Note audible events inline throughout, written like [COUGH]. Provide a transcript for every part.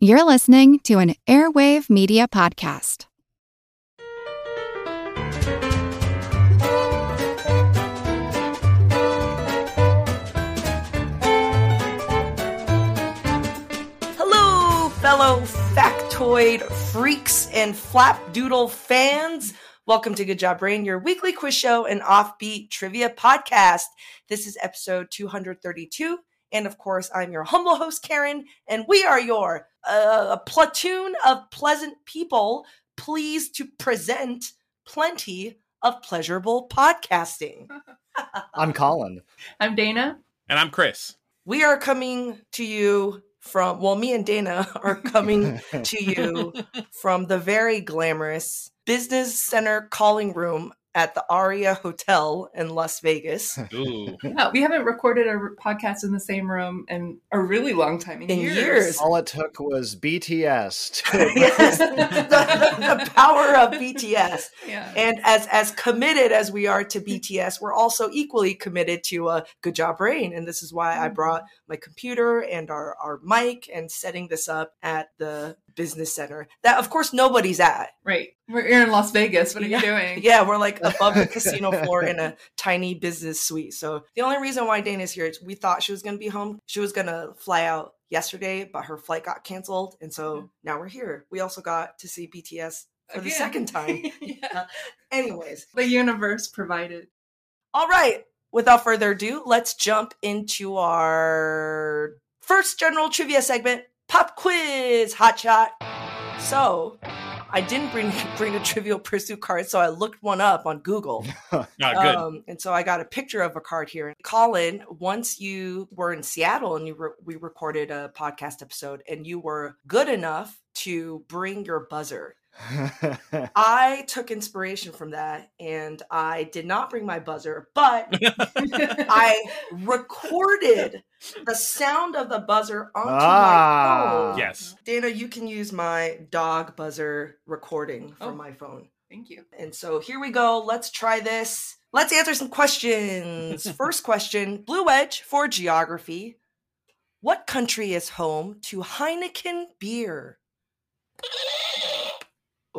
You're listening to an Airwave Media Podcast. Hello, fellow factoid freaks and flapdoodle fans. Welcome to Good Job Brain, your weekly quiz show and offbeat trivia podcast. This is episode 232. And of course, I'm your humble host, Karen, and we are your uh, platoon of pleasant people pleased to present plenty of pleasurable podcasting. [LAUGHS] I'm Colin. I'm Dana. And I'm Chris. We are coming to you from, well, me and Dana [LAUGHS] are coming [LAUGHS] to you from the very glamorous Business Center calling room at the Aria Hotel in Las Vegas. [LAUGHS] Ooh. Yeah, we haven't recorded a podcast in the same room in a really long time. In, In years. years. All it took was BTS. [LAUGHS] yes, the, [LAUGHS] the- the power of BTS. Yeah. And as as committed as we are to BTS, we're also equally committed to a Good Job Brain. And this is why I mm-hmm. brought my computer and our, our mic and setting this up at the business center that, of course, nobody's at. right. We're here in Las Vegas. What are Yeah. you doing? [LAUGHS] Yeah, we're like above the [LAUGHS] casino floor in a tiny business suite. So the only reason why Dana's here is we thought she was going to be home. She was going to fly out yesterday, but her flight got canceled. And so mm. now we're here. We also got to see BTS for the second [LAUGHS] time. yeah. Anyways, The universe provided. all right. Without further ado, let's jump into our first general trivia segment pop quiz hot shot. So, I didn't bring [LAUGHS] bring a trivial pursuit card, so I looked one up on Google. [LAUGHS] Ah, good. Um, and so I got a picture of a card here. Colin, once you were in Seattle and you re- we recorded a podcast episode, and you were good enough to bring your buzzer. [LAUGHS] I took inspiration from that, and I did not bring my buzzer, but [LAUGHS] I recorded the sound of the buzzer onto my Ah. phone. yes. Dana, you can use my dog buzzer recording from Oh. my phone. Thank you. And so here we go. Let's try this. Let's answer some questions. [LAUGHS] First question Blue Wedge for geography. What country is home to Heineken beer?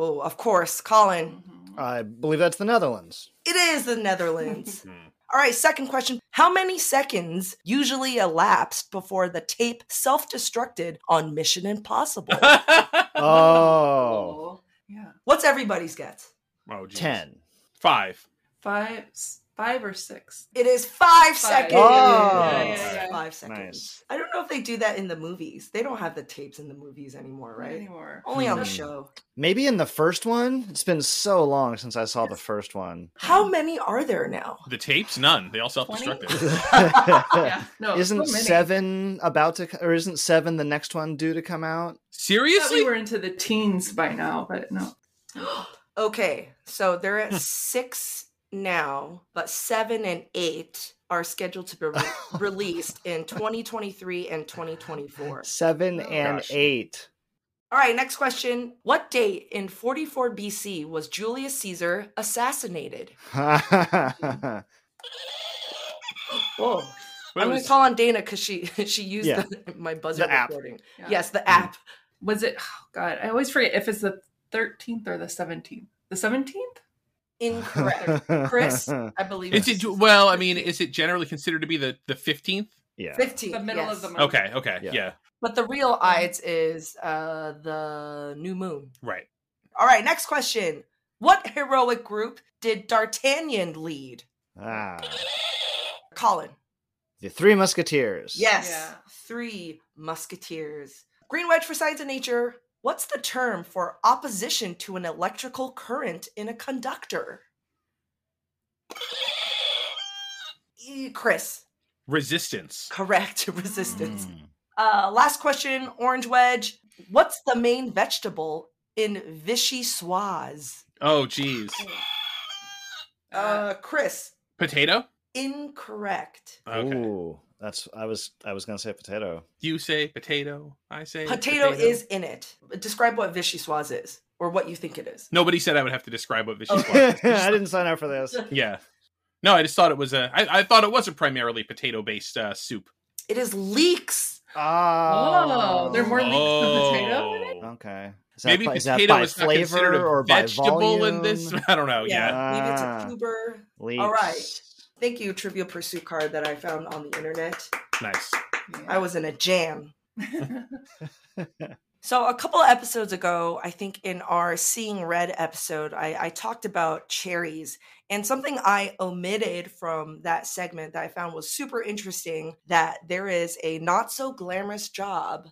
Oh, of course, Colin. Mhm. I believe that's the Netherlands. It is the Netherlands. [LAUGHS] Hmm. All right, second question. How many seconds usually elapsed before the tape self destructed on Mission Impossible? [LAUGHS] Oh, Yeah. What's everybody's guess? oh, geez. 10. Five. Five, s- five or six. It is five, Five. seconds. Oh. Yeah, yeah, yeah. Five seconds. Nice. I don't know if they do that in the movies. They don't have the tapes in the movies anymore, right? anymore. Only on the Hmm. show. Maybe in the first one? It's been so long since I saw the first one. How many are there now? The tapes? None. They all self-destructed. [LAUGHS] [LAUGHS] Yeah. No. isn't so seven about to, or isn't seven the next one due to come out? I Seriously? we were into the teens by now, but no. [GASPS] Okay, so they're at [LAUGHS] six now, but seven and eight are scheduled to be re- [LAUGHS] released in 2023 and 2024. Seven Oh, and gosh. eight. All right, next question. What date in 44 BC was Julius Caesar assassinated? [LAUGHS] Oh, Whoa. Well, I'm it going to call on Dana because she [LAUGHS] she used Yeah. the, my buzzer The app. recording. Yeah. Yes, the mm-hmm. app. Was it? Oh God, I always forget if it's the thirteenth or the seventeenth. The seventeenth? Incorrect. Chris, I believe Is it well? I mean, is it generally considered to be the the fifteenth? yeah. fifteenth, The middle yes. of the month. Okay. Okay. Yeah. Yeah. But the real Ides is uh, the new moon. Right. All right, next question. What heroic group did D'Artagnan lead? Ah. Colin. The Three Musketeers. Yes. Yeah. Three musketeers. Green Wedge for Science and Nature. What's the term for opposition to an electrical current in a conductor? E- Chris. Resistance. Correct. [LAUGHS] Resistance. Mm. Uh, last question, Orange Wedge. What's the main vegetable in Vichy vichyssoise? Oh, geez. Uh, Chris. Potato. Incorrect. Okay. Ooh, that's I was I was gonna say potato. You say potato. I say Potato, is in it. Describe what vichyssoise is, or what you think it is. Nobody said I would have to describe what vichyssoise. Okay. was. [LAUGHS] [LAUGHS] I didn't sign up for this. [LAUGHS] Yeah. No, I just thought it was a. I, I thought it was a primarily potato-based uh, soup. It is leeks. Oh, Oh, they're more linked than potato in it? Oh. Okay. Is that Maybe by- is that potato by is not considered flavor a or by vegetable in this. I don't know. Yeah, Yeah. maybe it's Ah. a tuber. Leeks. All right. Thank you, Trivial Pursuit card that I found on the internet. Nice. I was in a jam. [LAUGHS] [LAUGHS] So, a couple of episodes ago, I think in our Seeing Red episode, I, I talked about cherries. And something I omitted from that segment that I found was super interesting that there is a not so glamorous job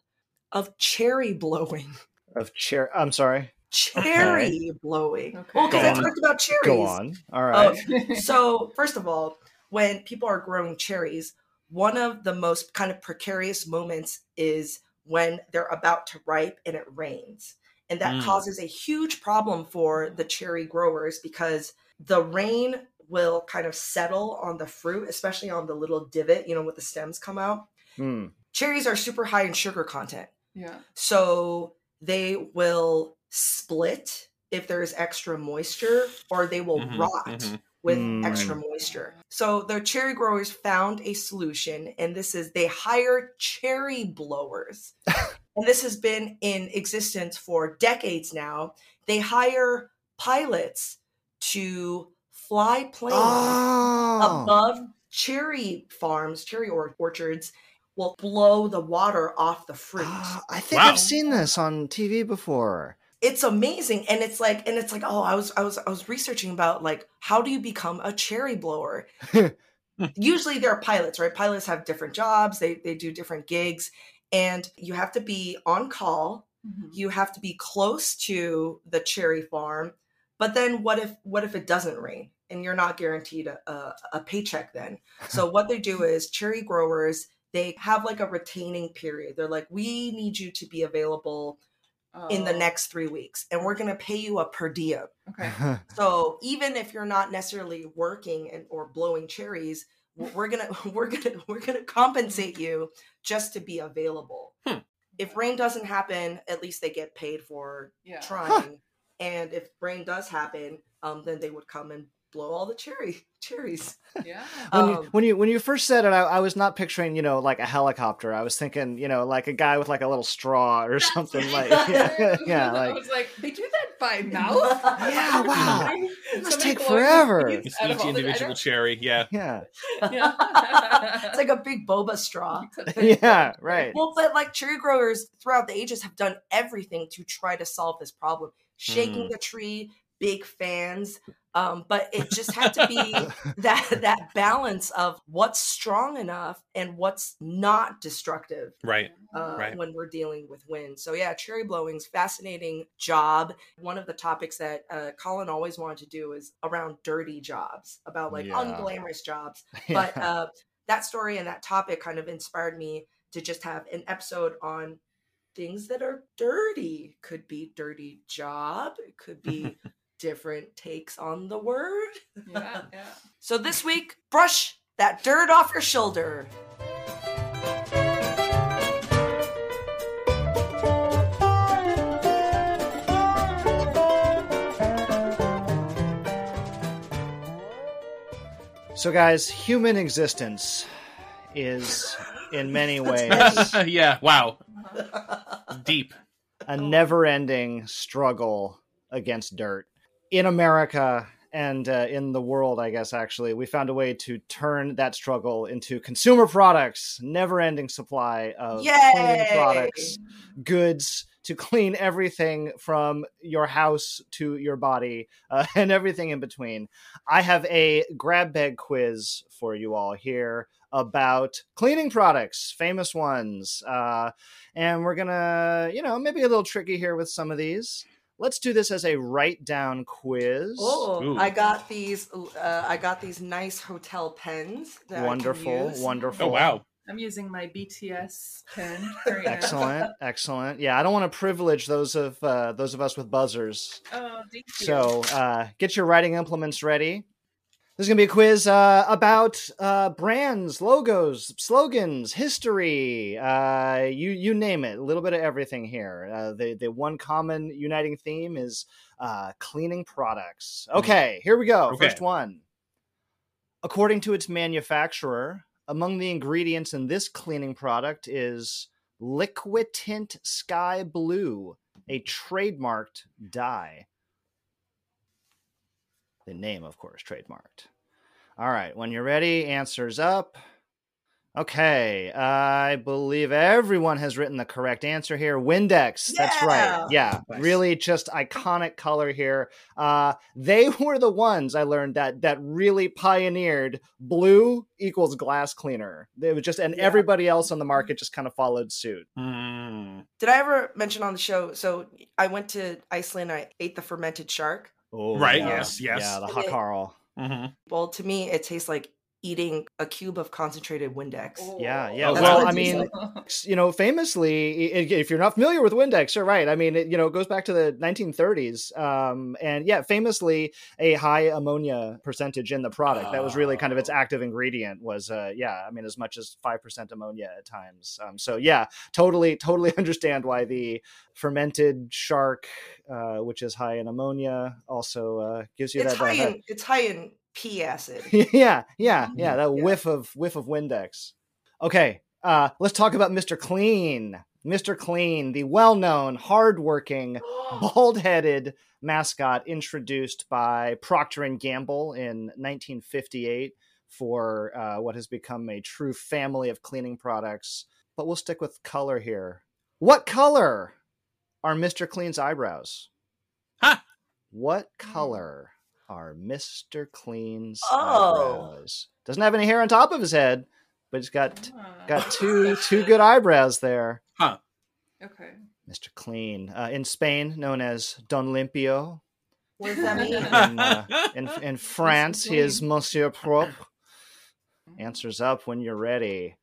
of cherry blowing. Of cher- I'm sorry. Cherry blowing. Okay. Well, because I talked about cherries. Go on. All right. Oh, so first of all, when people are growing cherries, one of the most kind of precarious moments is when they're about to ripe and it rains. And that Mm. causes a huge problem for the cherry growers because the rain will kind of settle on the fruit, especially on the little divot, you know, with the stems come out. Hmm. Cherries are super high in sugar content. yeah. So they will split if there's extra moisture or they will Mhm, rot mhm. with Mm. extra moisture. So the cherry growers found a solution, and this is they hire cherry blowers. [LAUGHS] and this has been in existence for decades now. They hire pilots to fly planes Oh. above cherry farms, cherry or- orchards, will blow the water off the fruit. Ah, [GASPS] I think Wow. I've seen this on TV before. It's amazing and it's like and it's like oh i was i was i was researching about like how do you become a cherry blower? [LAUGHS] Usually they're pilots right? Pilots have different jobs they they do different gigs and you have to be on call Mhm. you have to be close to the cherry farm but then what if what if it doesn't rain and you're not guaranteed a, a, a paycheck then? So what they do is cherry growers they have like a retaining period. They're like we need you to be available in the Oh, next three weeks and we're going to pay you a per diem Okay. [LAUGHS] so even if you're not necessarily working and or blowing cherries we're gonna [LAUGHS] we're gonna we're gonna compensate you just to be available Hmm. if rain doesn't happen at least they get paid for Yeah. [LAUGHS] trying and if rain does happen um then they would come and blow all the cherry [LAUGHS] cherries Yeah. [LAUGHS] when you Um, when you when you first said it, I, I was not picturing you know like a helicopter. I was thinking you know like a guy with like a little straw or something like [LAUGHS] yeah, yeah I like was like, they do that by mouth. Yeah, wow. It must take forever. It's each individual cherry. Yeah. yeah it's like a big boba straw yeah right. Well, but like cherry growers throughout the ages have done everything to try to solve this problem. Shaking Mm. the tree, big fans, um, but it just had to be [LAUGHS] that that balance of what's strong enough and what's not destructive Right. uh, Right. when we're dealing with wind. So yeah, cherry blowing's fascinating job. One of the topics that uh, Colin always wanted to do is around dirty jobs, about like Yeah. unglamorous jobs [LAUGHS] but uh, that story and that topic kind of inspired me to just have an episode on things that are dirty could be dirty job it could be [LAUGHS] different takes on the word Yeah, [LAUGHS] yeah. so this week brush that dirt off your shoulder So guys, human existence is in many [LAUGHS] ways [LAUGHS] yeah. Wow. Deep. a never-ending struggle against dirt in America and uh, in the world. I guess actually, we found a way to turn that struggle into consumer products. Never-ending supply of cleaning products, goods to clean everything from your house to your body uh, [LAUGHS] and everything in between. I have a grab bag quiz for you all here about cleaning products, famous ones. Uh, and we're gonna, you know, maybe a little tricky here with some of these. Let's do this as a write down quiz. oh Ooh. i got these uh, i got these nice hotel pens that I can wonderful, use. wonderful. Oh wow. I'm using my BTS pen. [LAUGHS] Excellent, excellent. Yeah, I don't want to privilege those of uh, those of us with buzzers. Oh, thank you. So uh, get your writing implements ready. This is going to be a quiz uh, about uh, brands, logos, slogans, history. Uh, you you name it. A little bit of everything here. Uh, the the one common uniting theme is uh, cleaning products. Okay, here we go. Okay. First one. According to its manufacturer, among the ingredients in this cleaning product is Liquitint Sky Blue, a trademarked dye. The name, of course, trademarked. All right, when you're ready, answers up. Okay, I believe everyone has written the correct answer here. Windex, that's right. Yeah, Nice. really just iconic color here. Uh, they [LAUGHS] were the ones I learned that that really pioneered blue equals glass cleaner. It was just, and Yeah. everybody else on the market just kind of followed suit. Mm. Did I ever mention on the show? So I went to Iceland. I ate the fermented shark. Oh, Right, yeah. yes, yes. yeah, the And it- hakarl. hmm Well, to me, it tastes like eating a cube of concentrated Windex. Yeah, yeah. Oh, well. I mean, [LAUGHS] you know, famously, if you're not familiar with Windex, you're right. I mean, it, you know, it goes back to the 1930s, um, and yeah, famously, a high ammonia percentage in the product. That was really kind of its Oh. active ingredient. Was uh, yeah, I mean, as much as five percent ammonia at times. Um, so yeah, totally, totally [LAUGHS] understand why the fermented shark, uh, which is high in ammonia, also uh, gives you it's that. high in it's high in pea acid. [LAUGHS] yeah, yeah, yeah. That Yeah. whiff of whiff of Windex. Okay, uh, let's talk about Mr. Clean. Mr. Clean, the well-known, hardworking, [GASPS] bald-headed mascot introduced by Procter and Gamble in 1958 for uh, what has become a true family of cleaning products. But we'll stick with color here. What color are Mr. Clean's eyebrows? Ha! What color are Mr. Clean's Oh. eyebrows? Doesn't have any hair on top of his head, but he's got Ah. got two two good eyebrows there. Huh. Okay. Mr. Clean, uh, in Spain known as Don Limpio. What does that mean? In, uh, in, [LAUGHS] in France, he is Monsieur Propre. Answers up when you're ready.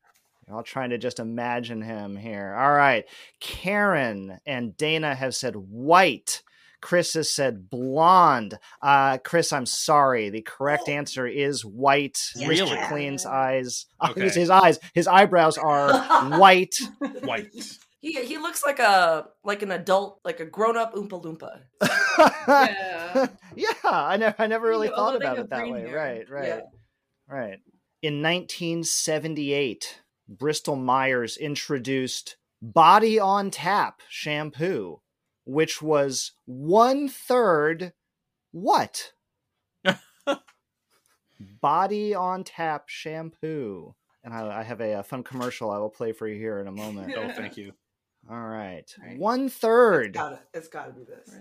You're all trying to just imagine him here. All right. Karen and Dana have said white. Chris has said blonde. Uh, Chris, I'm sorry. The correct Oh. answer is white. Really? Mr. Clean's eyes. [LAUGHS] Okay. His, his eyes. His eyebrows are [LAUGHS] white. White. he he looks like a like an adult, like a grown up Oompa Loompa. [LAUGHS] Yeah. yeah, I never, I never really Yeah, thought about it that way. hair. Right, right, Yeah. right. In 1978, Bristol Myers introduced Body on Tap shampoo, which was one third what? [LAUGHS] Body on Tap shampoo. And I, I have a, uh fun commercial I will play for you here in a moment. Oh, thank you. All right. Right. One third. Got it. It's got to be this.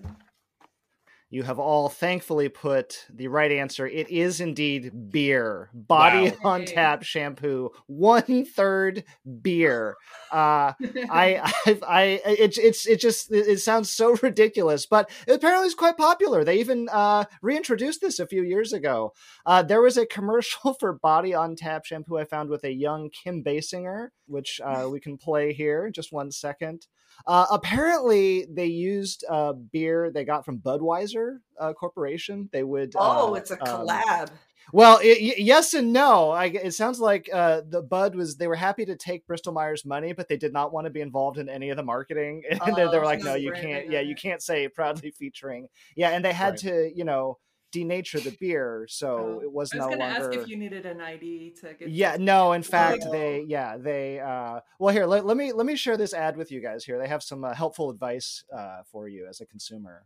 You have all thankfully put the right answer. It is indeed beer. Body Wow. on tap shampoo. One third beer. Uh, I, [LAUGHS] I, I, it, it's, it just, it, it sounds so ridiculous, but apparently it's quite popular. They even uh, reintroduced this a few years ago. Uh, there was a commercial [LAUGHS] for Body on Tap shampoo I found with a young Kim Basinger, which uh, we can play here. Just one second. Uh, apparently, they used uh, beer they got from Budweiser uh, Corporation. They would. Oh, uh, it's a um, collab. well, it, y- yes and no. I, it sounds like uh, the Bud was they were happy to take Bristol Myers money, but they did not want to be involved in any of the marketing. [LAUGHS] And they, they were Oh, like, "No, you can't. Yeah, you can't say proudly featuring." Yeah, and they had Right. to, you know, denature the beer, so Oh, it was, I was no gonna longer. ask if you needed an ID to get. Yeah, no, in fact, Oh. they yeah, they uh well here, let, let me let me share this ad with you guys here. They have some uh, helpful advice uh for you as a consumer.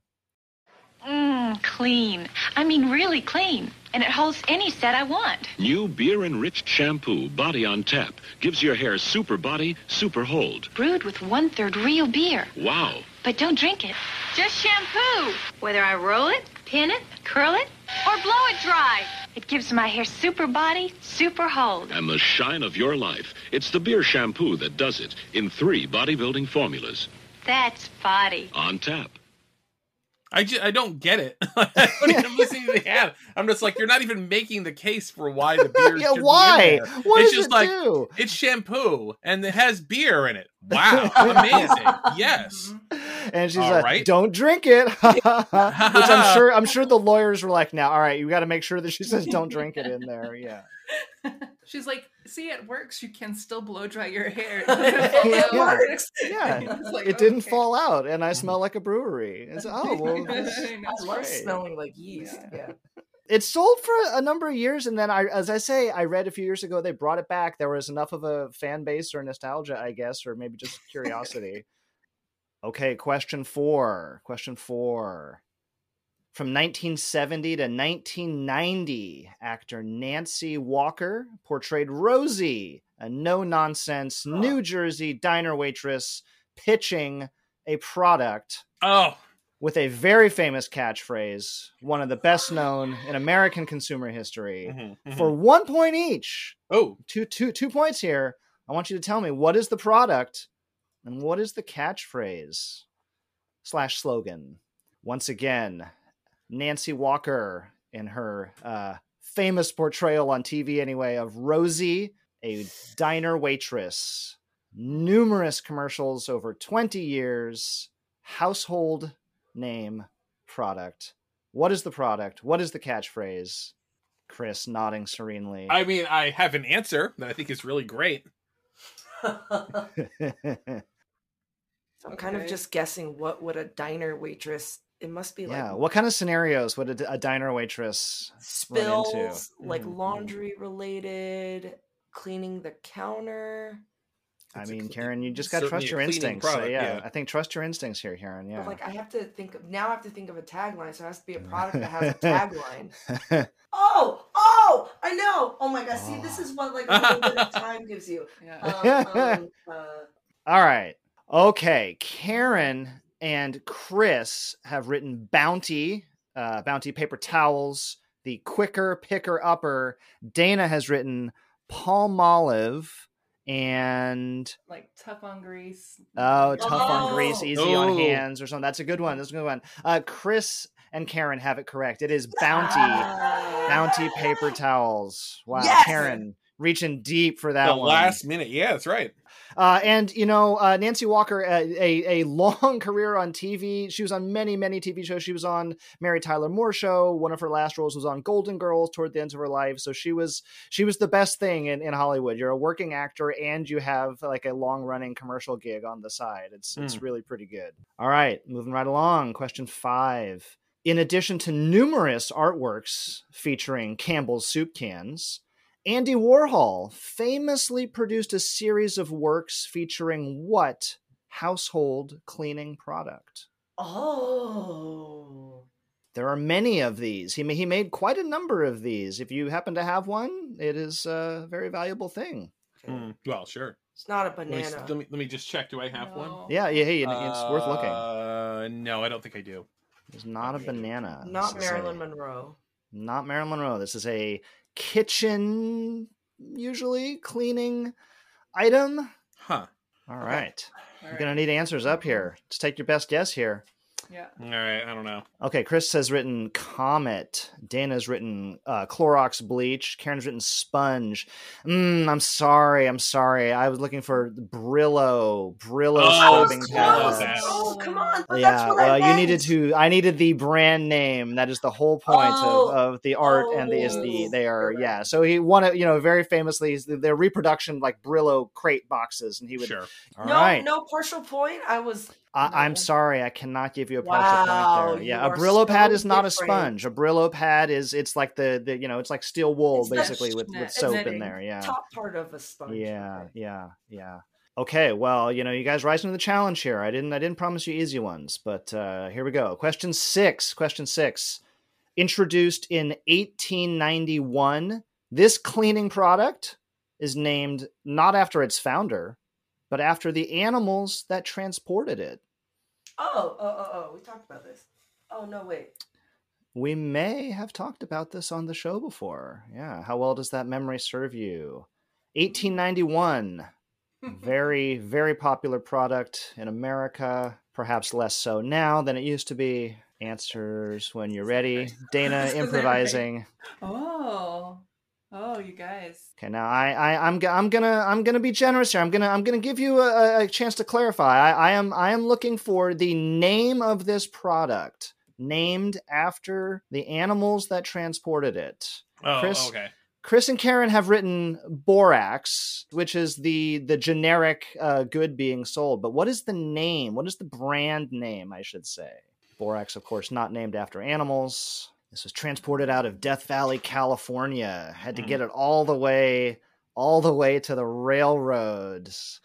Mmm, clean. I mean, really clean. And it holds any set I want. New beer enriched shampoo, Body on Tap, gives your hair super body, super hold. Brewed with one third real beer. Wow. But don't drink it. Just shampoo. Whether I roll it, pin it, curl it, or blow it dry. It gives my hair super body, super hold. And the shine of your life. It's the beer shampoo that does it in three bodybuilding formulas. That's body. On tap. I, ju- I don't get it. [LAUGHS] I don't [LAUGHS] even- I'm listening to the ad. I'm just like, you're not even making the case for why the beer. [LAUGHS] yeah, should be in why? there. What it's does just it like do? it's shampoo and it has beer in it. Wow, amazing. Yes. And she's All like, right. "Don't drink it," which I'm sure I'm sure the lawyers were like, "Now, all right, you got to make sure that she says don't drink it in there." Yeah, She's like, see, it works. You can still blow dry your [LAUGHS] hair. it Yeah. works. yeah, [LAUGHS] like, it didn't okay. fall out, and I smell like a brewery. [LAUGHS] It's oh well, that's, I know. I love great. smelling like yeast. Yeah. Yeah. it sold for a number of years, and then I, as I say, I read a few years ago they brought it back. There was enough of a fan base or nostalgia, I guess, or maybe just curiosity. okay, question four. Question four. From 1970 to 1990, actor Nancy Walker portrayed Rosie, a no nonsense New Jersey diner waitress pitching a product Oh, with a very famous catchphrase, one of the best known in American consumer history. mhm, mhm. For one point each, oh, two, two, two points here. I want you to tell me what is the product and what is the catchphrase slash slogan. Once again, Nancy Walker in her uh, famous portrayal on TV, anyway, of Rosie, a diner waitress. Numerous commercials over 20 years. Household name product. What is the product? What is the catchphrase? Chris nodding serenely. I mean, I have an answer that I think is really great. [LAUGHS] I'm kind of just guessing what would a diner waitress. It must be yeah. like What kind of scenarios would a diner waitress run into? spills, like Mhm. laundry related, cleaning the counter. I It's a mean, cle- Karen, you just got to trust your cleaning instincts. So, yeah, yeah. I think trust your instincts here, Karen. But Yeah. like I have to think of now. I have to think of a tagline, so it has to be a product that has a tagline. [LAUGHS] Oh, oh, I know. Oh my god, see, this Oh. is what like a little bit of [LAUGHS] time gives you. Yeah. Um, um, uh, [LAUGHS] All right. Okay. Karen and Chris have written Bounty, uh, Bounty paper towels, the quicker picker upper. Dana has written Palmolive and like tough on grease. oh, tough on Oh. grease, easy on Oh. hands, or something. That's a good one. That's a good one. Uh, Chris and Karen have it correct. It is Bounty. Bounty paper towels. Wow, Yes! Karen reaching deep for that the one. last minute. Yeah, that's right. Uh, and you know, uh, Nancy Walker, uh, a a long [LAUGHS] career on TV. She was on many many TV shows. She was on Mary Tyler Moore Show. One of her last roles was on Golden Girls toward the end of her life. So she was she was the best thing in, in Hollywood. You're a working actor and you have like a long running commercial gig on the side. It's it's really pretty good. All right, moving right along. Question five. In addition to numerous artworks featuring Campbell's soup cans, Andy Warhol famously produced a series of works featuring what household cleaning product? Oh. There are many of these. He, he made quite a number of these. If you happen to have one, it is a very valuable thing. Mm, well, sure. It's not a Let me, banana. let me let me just check. Do I have one? Yeah, yeah, hey, it's worth looking. Uh, no, I don't think I do. It's not a banana. Not This is a- Marilyn Monroe. not Marilyn Monroe. This is a kitchen, usually cleaning item. Huh. All Okay. right. All You're going to need answers up here. Just take your best guess here. Yeah. All right. I don't know. Okay, Chris has written Comet. Dana's written uh, Clorox bleach. Karen's written Sponge. Mm, I'm sorry. I'm sorry. I was looking for Brillo. Brillo Oh, scrubbing pads. Oh, come on. But yeah, that's what I well, you needed to. I needed the brand name. That is the whole point Oh. of, of the art and the is the Oh. they are yeah. So he wanted you know very famously their reproduction like Brillo crate boxes, and he would. Sure. All no, right. no partial point. I was. I, I'm sorry, I cannot give you a partial Wow, point there. Yeah, a Brillo pad so is not a sponge. A Brillo pad is it's like the, the you know it's like steel wool It's basically with, with soap in there. Yeah, Top part of a sponge. yeah, Okay. yeah, yeah. Okay, well you know you guys rising to the challenge here. I didn't I didn't promise you easy ones, but uh, here we go. Question six. Question six. Introduced in 1891, this cleaning product is named not after its founder, but after the animals that transported it. Oh, oh, oh, oh. We talked about this. Oh no, wait. We may have talked about this on the show before. Yeah. How well does that memory serve you? 1891. [LAUGHS] Very, very popular product in America. Perhaps less so now than it used to be. Answers when you're ready. Dana Is that right? improvising. Oh. Oh, you guys. Okay, now I, I I'm I'm gonna I'm gonna be generous here. I'm gonna I'm gonna give you a, a chance to clarify. I, I am I am looking for the name of this product, named after the animals that transported it. Oh, Chris? okay. Chris and Karen have written borax, which is the the generic uh, good being sold. But what is the name? What is the brand name? I should say. Borax, of course, not named after animals. This was transported out of Death Valley, California. Had to get it all the way, all the way to the railroads.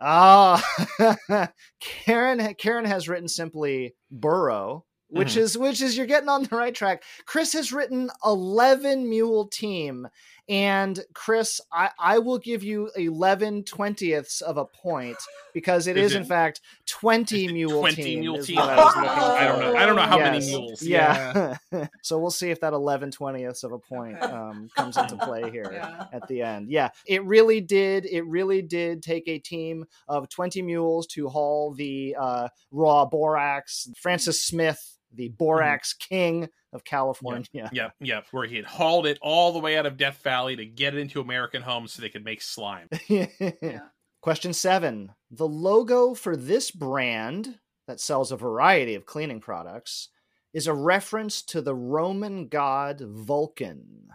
Ah, [LAUGHS] Karen. Karen has written simply burro, which Mhm. is which is you're getting on the right track. Chris has written eleven mule team, and Chris, I I will give you eleven twentieths of a point because it Is is, it- in fact twenty Is it mule 20 team. mule team? I was looking [LAUGHS] I don't know. I don't know how many mules. Yeah. [LAUGHS] so we'll see if that 11 twentieths of a point um, comes into play [LAUGHS] here Yeah. at the end. Yeah, it really did. It really did take a team of 20 mules to haul the uh, raw borax. Francis Smith, the borax king of California. Yep, yep. Where he had hauled it all the way out of Death Valley to get it into American homes so they could make slime. [LAUGHS] Question seven. The logo for this brand that sells a variety of cleaning products is a reference to the Roman god Vulcan.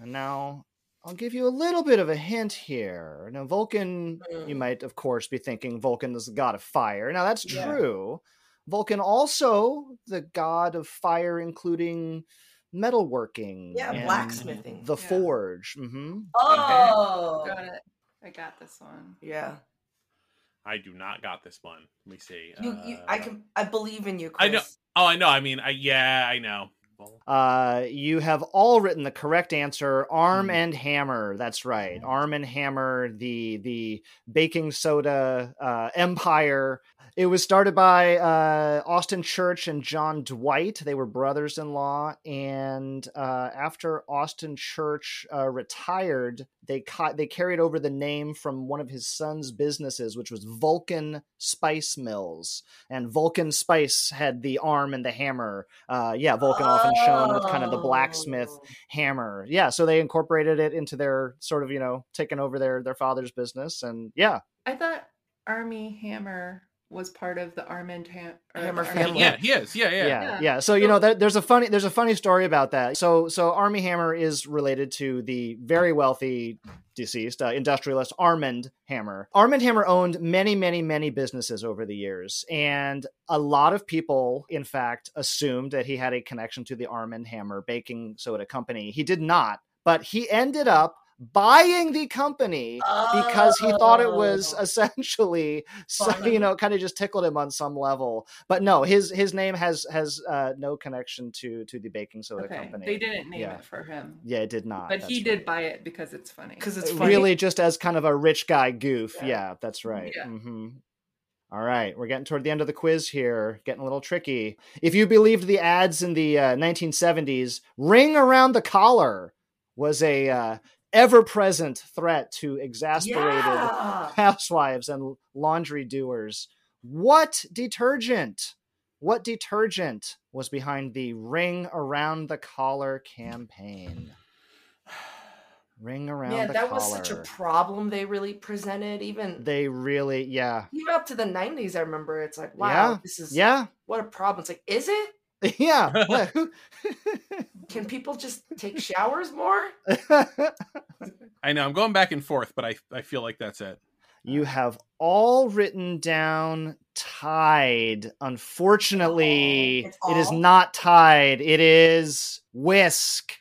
And now I'll give you a little bit of a hint here. Now, Vulcan, you Mm. might, of course, be thinking Vulcan is the god of fire. Now, that's Yeah. true. Vulcan also the god of fire, including metalworking. Yeah, and blacksmithing. The Yeah. forge. hmm Oh, Got it. I got this one. yeah. I do not got this one. Let me see. You, you, I Uh, can. I believe in you, Chris. I know. Oh, I know. I mean, I yeah, I know. Uh, you have all written the correct answer. Arm Hmm. and Hammer. That's right. Arm and Hammer, the the baking soda uh, empire. It was started by uh, Austin Church and John Dwight. They were brothers-in-law, and uh, after Austin Church uh, retired, they ca- they carried over the name from one of his son's businesses, which was Vulcan Spice Mills. And Vulcan Spice had the arm and the hammer. Uh, yeah, Vulcan often shown with kind of the blacksmith Oh. hammer. Yeah, so they incorporated it into their sort of you know taking over their their father's business, and yeah, I thought Armie Hammer was part of the Armand Ham- Hammer Army- family. Yeah, he is. Yeah, yeah. yeah, yeah. Yeah. So you know, So- there, there's a funny there's a funny story about that. So so Armie Hammer is related to the very wealthy deceased uh, industrialist Armand Hammer. Armand Hammer owned many many many businesses over the years, and a lot of people, in fact, assumed that he had a connection to the Arm and Hammer baking soda company. He did not, but he ended up buying the company because he thought it was Oh. essentially [LAUGHS] so, you know kind of just tickled him on some level but no his his name has has uh, no connection to to the baking soda Okay, company they didn't name Yeah. it for him, yeah it did not but he that's did right. buy it because it's funny. because it's Uh, funny. really just as kind of a rich guy goof yeah, Yeah. that's right Yeah. hmm all right we're getting toward the end of the quiz here getting a little tricky if you believed the ads in the uh, 1970s ring around the collar was a uh, ever-present threat to exasperated Yeah. housewives and laundry doers. What detergent? What detergent was behind the Ring Around the Collar campaign? [SIGHS] Ring around the that collar. was such a problem they really presented. Even they really, yeah, even up to the '90s, I remember it's like, wow, Yeah. this is yeah, what a problem. It's like, is it? [LAUGHS] yeah. [LAUGHS] Can people just take showers more? [LAUGHS] I know. I'm going back and forth, but I I feel like that's it. you have all written down Tide. Unfortunately, Oh, it's it is all? not Tide. It is whisk.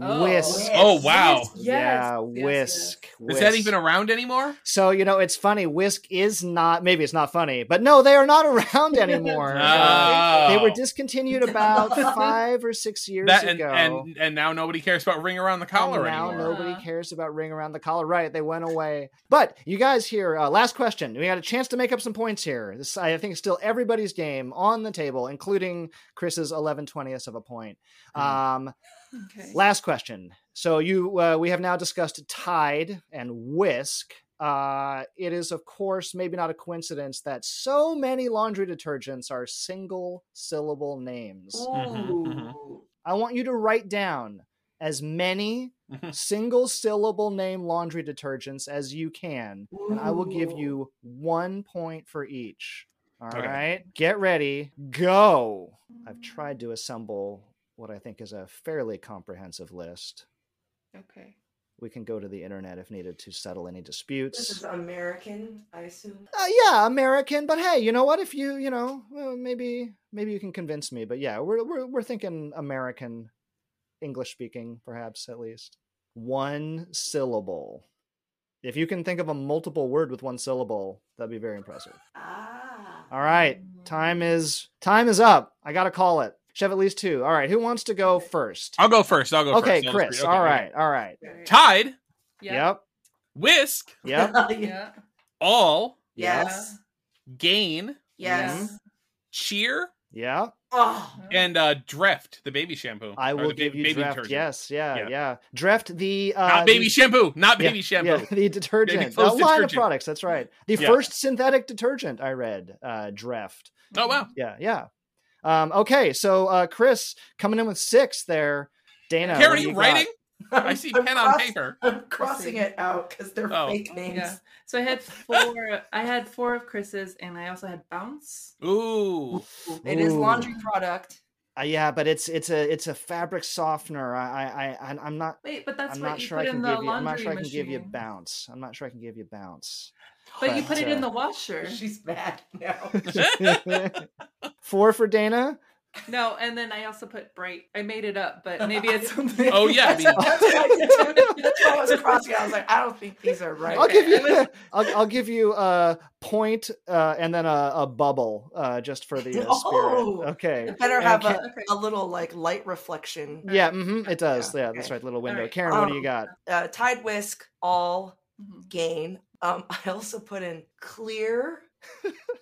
Oh. Whisk. Oh, wow. Yes, yes. yeah, yes, whisk. Is that even around anymore? So you know, it's funny. Whisk is not. Maybe it's not funny, but no, they are not [LAUGHS] around anymore. [LAUGHS] Uh, they, they were discontinued about [LAUGHS] five or six years That and, ago. and and now nobody cares about ring around the collar And now anymore. nobody Yeah. cares about ring around the collar. Right? They went away. But you guys here. Uh, last question. We got a chance to make up some points here. This I think is still everybody's game on the table, including Chris's eleven twentieths of a point. Um, okay. Last question. So you, uh, we have now discussed Tide and Whisk. Uh, it is, of course, maybe not a coincidence that so many laundry detergents are single syllable names. Mhm, Ooh. I want you to write down as many Mhm. single syllable name laundry detergents as you can, and I will give you one point for each. All right, Okay. get ready, go. I've tried to assemble what I think is a fairly comprehensive list. Okay. we can go to the internet if needed to settle any disputes. This is American, I assume. Uh, yeah, American, but hey, you know what? If you, you know, well, maybe maybe you can convince me. But yeah, we're we're we're thinking American, English speaking, perhaps at least one syllable. If you can think of a multiple word with one syllable, that'd be very impressive. Ah. All right, time is time is up. I gotta call it. Should have at least two. All right, who wants to go first? I'll go first. I'll go Okay, first. I'll Chris. read- okay, all okay. right, all right. Tide, Yeah. Yep, whisk, yep, [LAUGHS] Yeah. all, Yes. gain, Yes. cheer, Yeah. Oh. and uh Dreft, the baby shampoo. I will the give ba- you baby draft. detergent. Yes, yeah, yeah, Yeah. Draft the uh, Not baby the- shampoo. Not yeah, baby shampoo. Yeah, the detergent. A clothes line of products. That's right. The Yeah. first synthetic detergent I read. Uh, Dreft. Oh wow. Yeah, yeah. Um, okay, so uh, Chris coming in with six there. Dana, Karen, are do you got? writing? I see I'm pen on paper. I'm crossing it out because they're Oh. fake names. Yeah. So I had four. I had four of Chris's, and I also had bounce. Ooh. It is Ooh. laundry product. Uh, yeah, but it's it's a it's a fabric softener. I I I I'm not Wait, but that's I'm what not you sure put I can in the give you. I'm not sure I can machine. give you bounce. I'm not sure I can give you bounce. But you put it in uh, the washer. She's mad now. [LAUGHS] [LAUGHS] Four for Dana. No, and then I also put bright. I made it up, but maybe it's [LAUGHS] something. Oh yeah, I mean That's what I. That's why I was crossing. I was like, I don't think these are right. I'll give you. [LAUGHS] [LAUGHS] I'll, I'll give you a point uh, and then a, a bubble uh, just for the uh, Oh. spirit. Okay. It better And have Ka- a, Okay. a little like light reflection. Yeah, mm-hmm, it does. Yeah, Yeah, that's right. Little window. right. Karen, what do you Um, got? Uh, Tide whisk all Mhm. gain. Um, I also put in clear,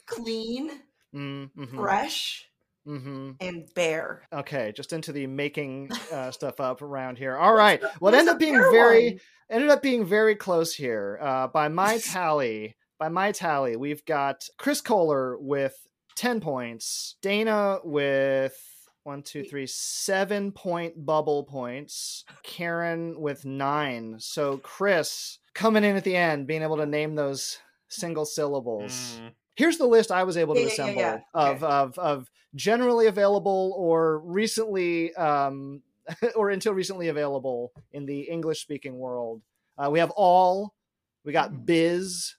clean, Mm-hmm. fresh, Mm-hmm. and bear. Okay, just into the making uh, stuff up around here. All [LAUGHS] right. Well, it ended up being very one? ended up being very close here. Uh, by my [LAUGHS] tally, by my tally, we've got Chris Kohler with ten points, Dana with one, two, three, seven point bubble points, Karen with nine. So Chris coming in at the end, being able to name those single syllables. mm, Here's the list I was able to Yeah, yeah, yeah, assemble yeah. of, Okay. of of generally available or recently um, [LAUGHS] or until recently available in the English speaking world. Uh, we have all. We got biz.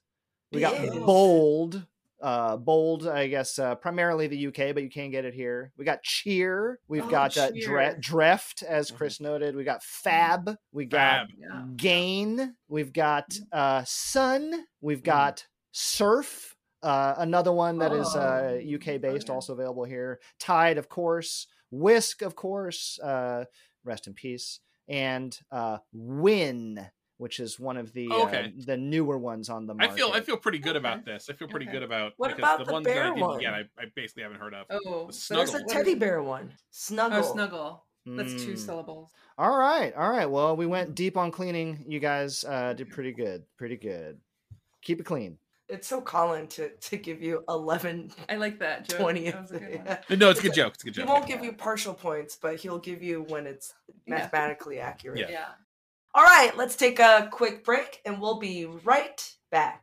We got Biz. bold. Uh, bold, I guess, uh, primarily the UK, but you can get it here. We got cheer. We've Oh, got uh, dre- dreft, as Chris noted. We got fab. We got Fab. Gain we've got uh sun we've got surf uh another one that is uh Oh, uk based okay. also available here tide of course whisk of course uh rest in peace and uh win which is one of the Oh, okay. uh, the newer ones on the market. I market feel I feel pretty good Okay. about this. I feel pretty Okay. good about What because about the, the ones that I didn't one? get, I, I basically haven't heard of. Oh, The There's a teddy bear one. Snuggle. oh, snuggle. That's two Mm. syllables. all right all right well we went deep on cleaning you guys uh did pretty good pretty good keep it clean It's so Colin to to give you eleven I like that joke. twentieth. That was a good one. Yeah. No, it's a good joke. It's a good joke. He won't give you partial points, but he'll give you when it's Yeah. mathematically accurate. Yeah. Yeah. All right, let's take a quick break and we'll be right back.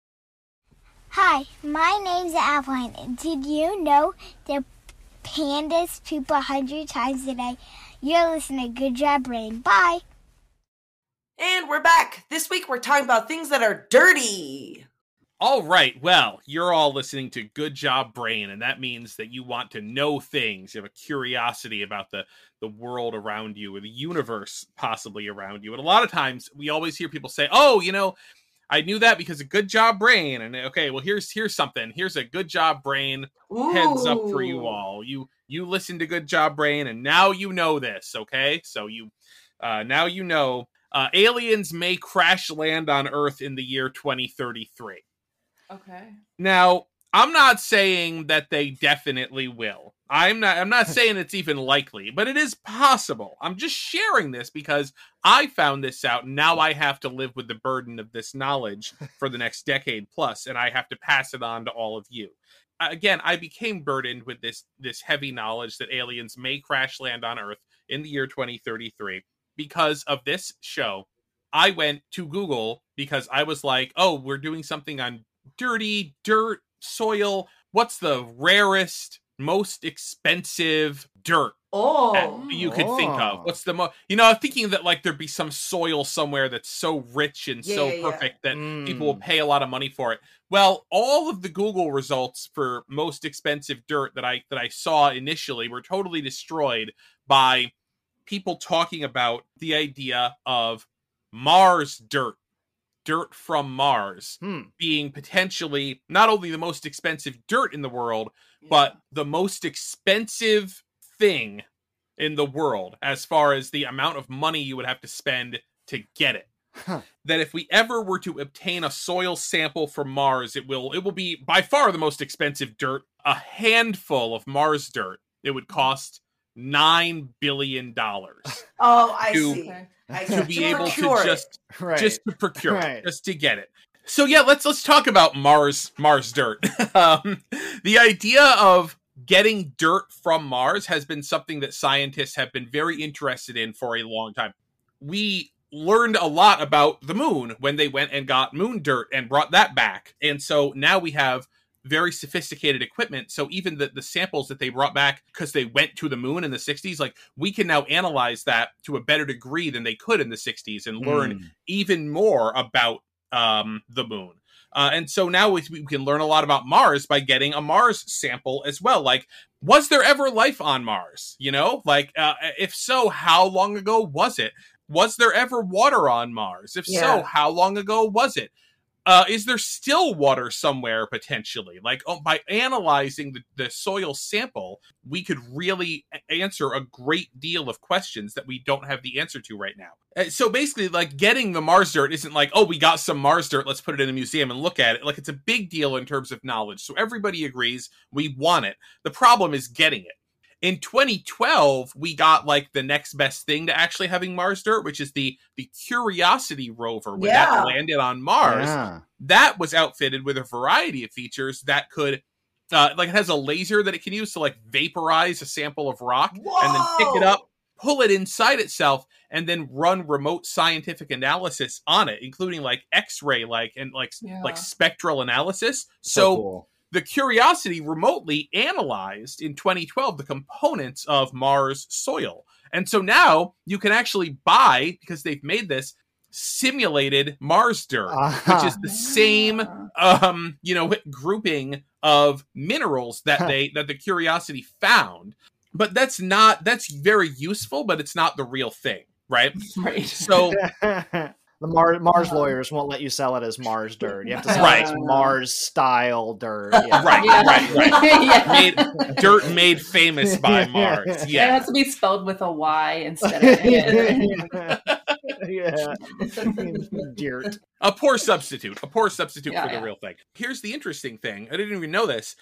Hi, my name's Adeline. Did you know that pandas poop a hundred times a day? You're listening to Good Job Brain. Bye. And we're back. This week we're talking about things that are dirty. All right. Well, you're all listening to Good Job Brain, and that means that you want to know things. You have a curiosity about the the world around you or the universe possibly around you. And a lot of times we always hear people say, "Oh, you know, I knew that because a Good Job Brain." And okay, well, here's here's something. Here's a Good Job Brain heads up for you all. You you listen to Good Job Brain, and now you know this. Okay, so you uh, now you know uh, aliens may crash land on Earth in the year 2033. Okay. Now, I'm not saying that they definitely will. I'm not I'm not saying it's even likely, but it is possible. I'm just sharing this because I found this out and now I have to live with the burden of this knowledge [LAUGHS] for the next decade plus and I have to pass it on to all of you. Again, I became burdened with this this heavy knowledge that aliens may crash land on Earth in the year 2033 because of this show. I went to Google because I was like, "Oh, we're doing something on dirty dirt soil what's the rarest most expensive dirt Oh, that you could think Oh. of what's the most you know i'm thinking that like there'd be some soil somewhere that's so rich and Yeah, so yeah, yeah. perfect that Mm. people will pay a lot of money for it well all of the google results for most expensive dirt that i that i saw initially were totally destroyed by people talking about the idea of mars dirt dirt from mars Hmm. being potentially not only the most expensive dirt in the world, but the most expensive thing in the world as far as the amount of money you would have to spend to get it. Huh. That if we ever were to obtain a soil sample from Mars, it will it will be by far the most expensive dirt. A handful of Mars dirt, it would cost nine billion dollars [LAUGHS] oh, I to- see. Okay. I to be able to just Right. just to procure Right. it, just to get it. So yeah, let's let's talk about Mars Mars dirt. [LAUGHS] um, the idea of getting dirt from Mars has been something that scientists have been very interested in for a long time. We learned a lot about the moon when they went and got moon dirt and brought that back. And so now we have very sophisticated equipment. So even the, the samples that they brought back because they went to the moon in the 60s, like we can now analyze that to a better degree than they could in the 60s and learn Mm. even more about um, the moon. Uh, and so now we, we can learn a lot about Mars by getting a Mars sample as well. Like, was there ever life on Mars? You know, like, uh, if so, how long ago was it? Was there ever water on Mars? If Yeah. so, how long ago was it? Uh, is there still water somewhere potentially? Like, oh, by analyzing the, the soil sample, we could really answer a great deal of questions that we don't have the answer to right now. Uh, So basically, like getting the Mars dirt isn't like, oh, we got some Mars dirt, let's put it in a museum and look at it. Like it's a big deal in terms of knowledge. So everybody agrees we want it. The problem is getting it. In 2012, we got like the next best thing to actually having Mars dirt, which is the the Curiosity rover when Yeah. that landed on Mars Yeah. that was outfitted with a variety of features that could uh, like it has a laser that it can use to like vaporize a sample of rock and then pick it up pull it inside itself and then run remote scientific analysis on it including like x-ray like and like Yeah. like spectral analysis So, so cool. The Curiosity remotely analyzed in 2012 the components of Mars soil. And so now you can actually buy, because they've made this, simulated Mars dirt, which is the same um, you know, grouping of minerals that they that the Curiosity found. But that's not that's very useful, but it's not the real thing, right? [LAUGHS] Right. So [LAUGHS] the Mars Mars lawyers won't let you sell it as Mars dirt. You have to sell Right. it as Mars style dirt. Yeah. [LAUGHS] Right, Yeah. right, right. [LAUGHS] yeah. made dirt made famous by [LAUGHS] Mars. Yeah. It has to be spelled with a Y instead of an yeah. Dirt. a poor substitute a poor substitute Yeah, for the yeah. real thing here's the interesting thing i didn't even know this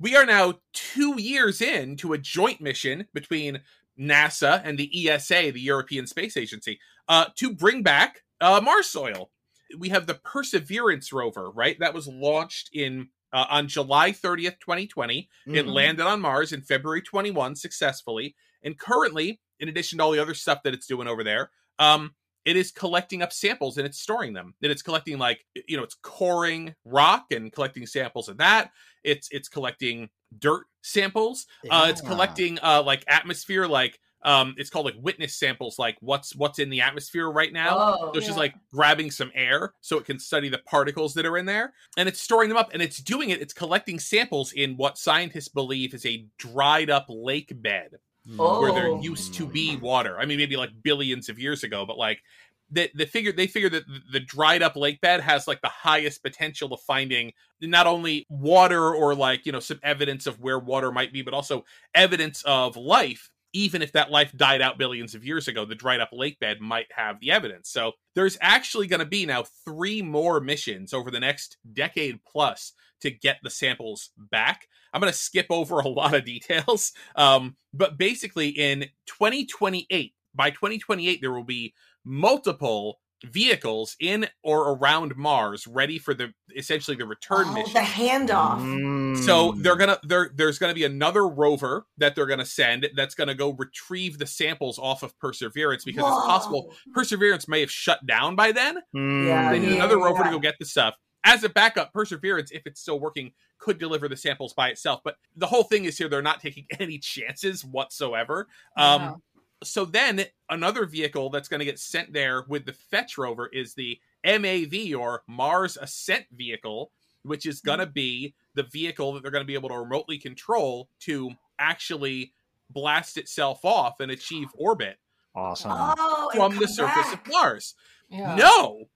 we are now two years in to a joint mission between nasa and the esa the european space agency uh, to bring back uh, mars soil we have the perseverance rover right that was launched in uh, on july 30th 2020 it Mm. landed on Mars in February 21 successfully. And currently, in addition to all the other stuff that it's doing over there, um, it is collecting up samples and it's storing them. And it's collecting like you know, it's coring rock and collecting samples of that. It's it's collecting dirt samples. Uh, it's collecting uh like atmosphere, like um it's called like witness samples like what's what's in the atmosphere right now Oh, so it's just yeah. like grabbing some air so it can study the particles that are in there and it's storing them up and it's doing it it's collecting samples in what scientists believe is a dried up lake bed where there Oh. used to be water. I mean, maybe like billions of years ago, but like the the figure they figure that the dried up lake bed has like the highest potential of finding not only water or like you know some evidence of where water might be, but also evidence of life. Even if that life died out billions of years ago, the dried up lake bed might have the evidence. So there's actually going to be now three more missions over the next decade plus to get the samples back. I'm going to skip over a lot of [LAUGHS] details. Um, but basically, in 2028, by 2028, there will be multiple vehicles in or around Mars ready for the essentially the return Oh, mission. the handoff. Mm. So they're gonna there there's gonna be another rover that they're gonna send that's gonna go retrieve the samples off of Perseverance because it's possible Perseverance may have shut down by then. Mm. Yeah, They need yeah, another rover yeah. to go get the stuff. As a backup, Perseverance, if it's still working, could deliver the samples by itself. But the whole thing is here they're not taking [LAUGHS] any chances whatsoever. Um, Wow. So then another vehicle that's going to get sent there with the fetch rover is the MAV or Mars Ascent Vehicle, which is going to be the vehicle that they're going to be able to remotely control to actually blast itself off and achieve orbit Awesome. Oh, from the surface back. of Mars. Yeah. No,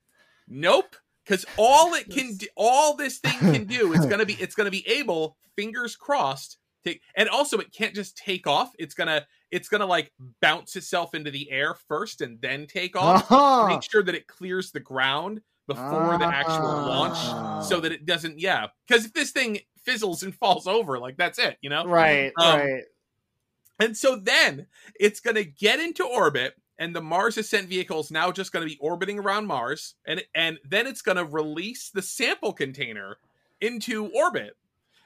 nope. Because all it can do, all this thing can do, is gonna be, [LAUGHS] it's gonna be able, fingers crossed, to, and also it can't just take off. It's gonna, it's gonna like bounce itself into the air first and then take off. Uh-huh. Make sure that it clears the ground before the actual launch, Ah. so that it doesn't. Yeah, because if this thing fizzles and falls over, like that's it, you know. Right, Um, right. And so then it's going to get into orbit, and the Mars ascent vehicle is now just going to be orbiting around Mars, and and then it's going to release the sample container into orbit.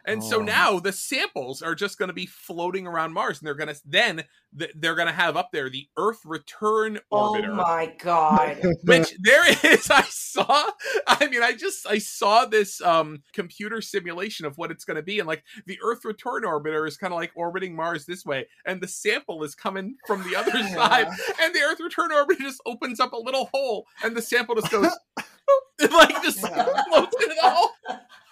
And so Oh. now the samples are just going to be floating around Mars, and they're going to then they're going to have up there the Earth return orbiter. Oh my god. [LAUGHS] which there is i saw i mean i just i saw this um computer simulation of what it's going to be and like the earth return orbiter is kind of like orbiting mars this way and the sample is coming from the other [LAUGHS] Yeah. side and the earth return orbiter just opens up a little hole and the sample just [LAUGHS] goes it like just Yeah. floats into the hole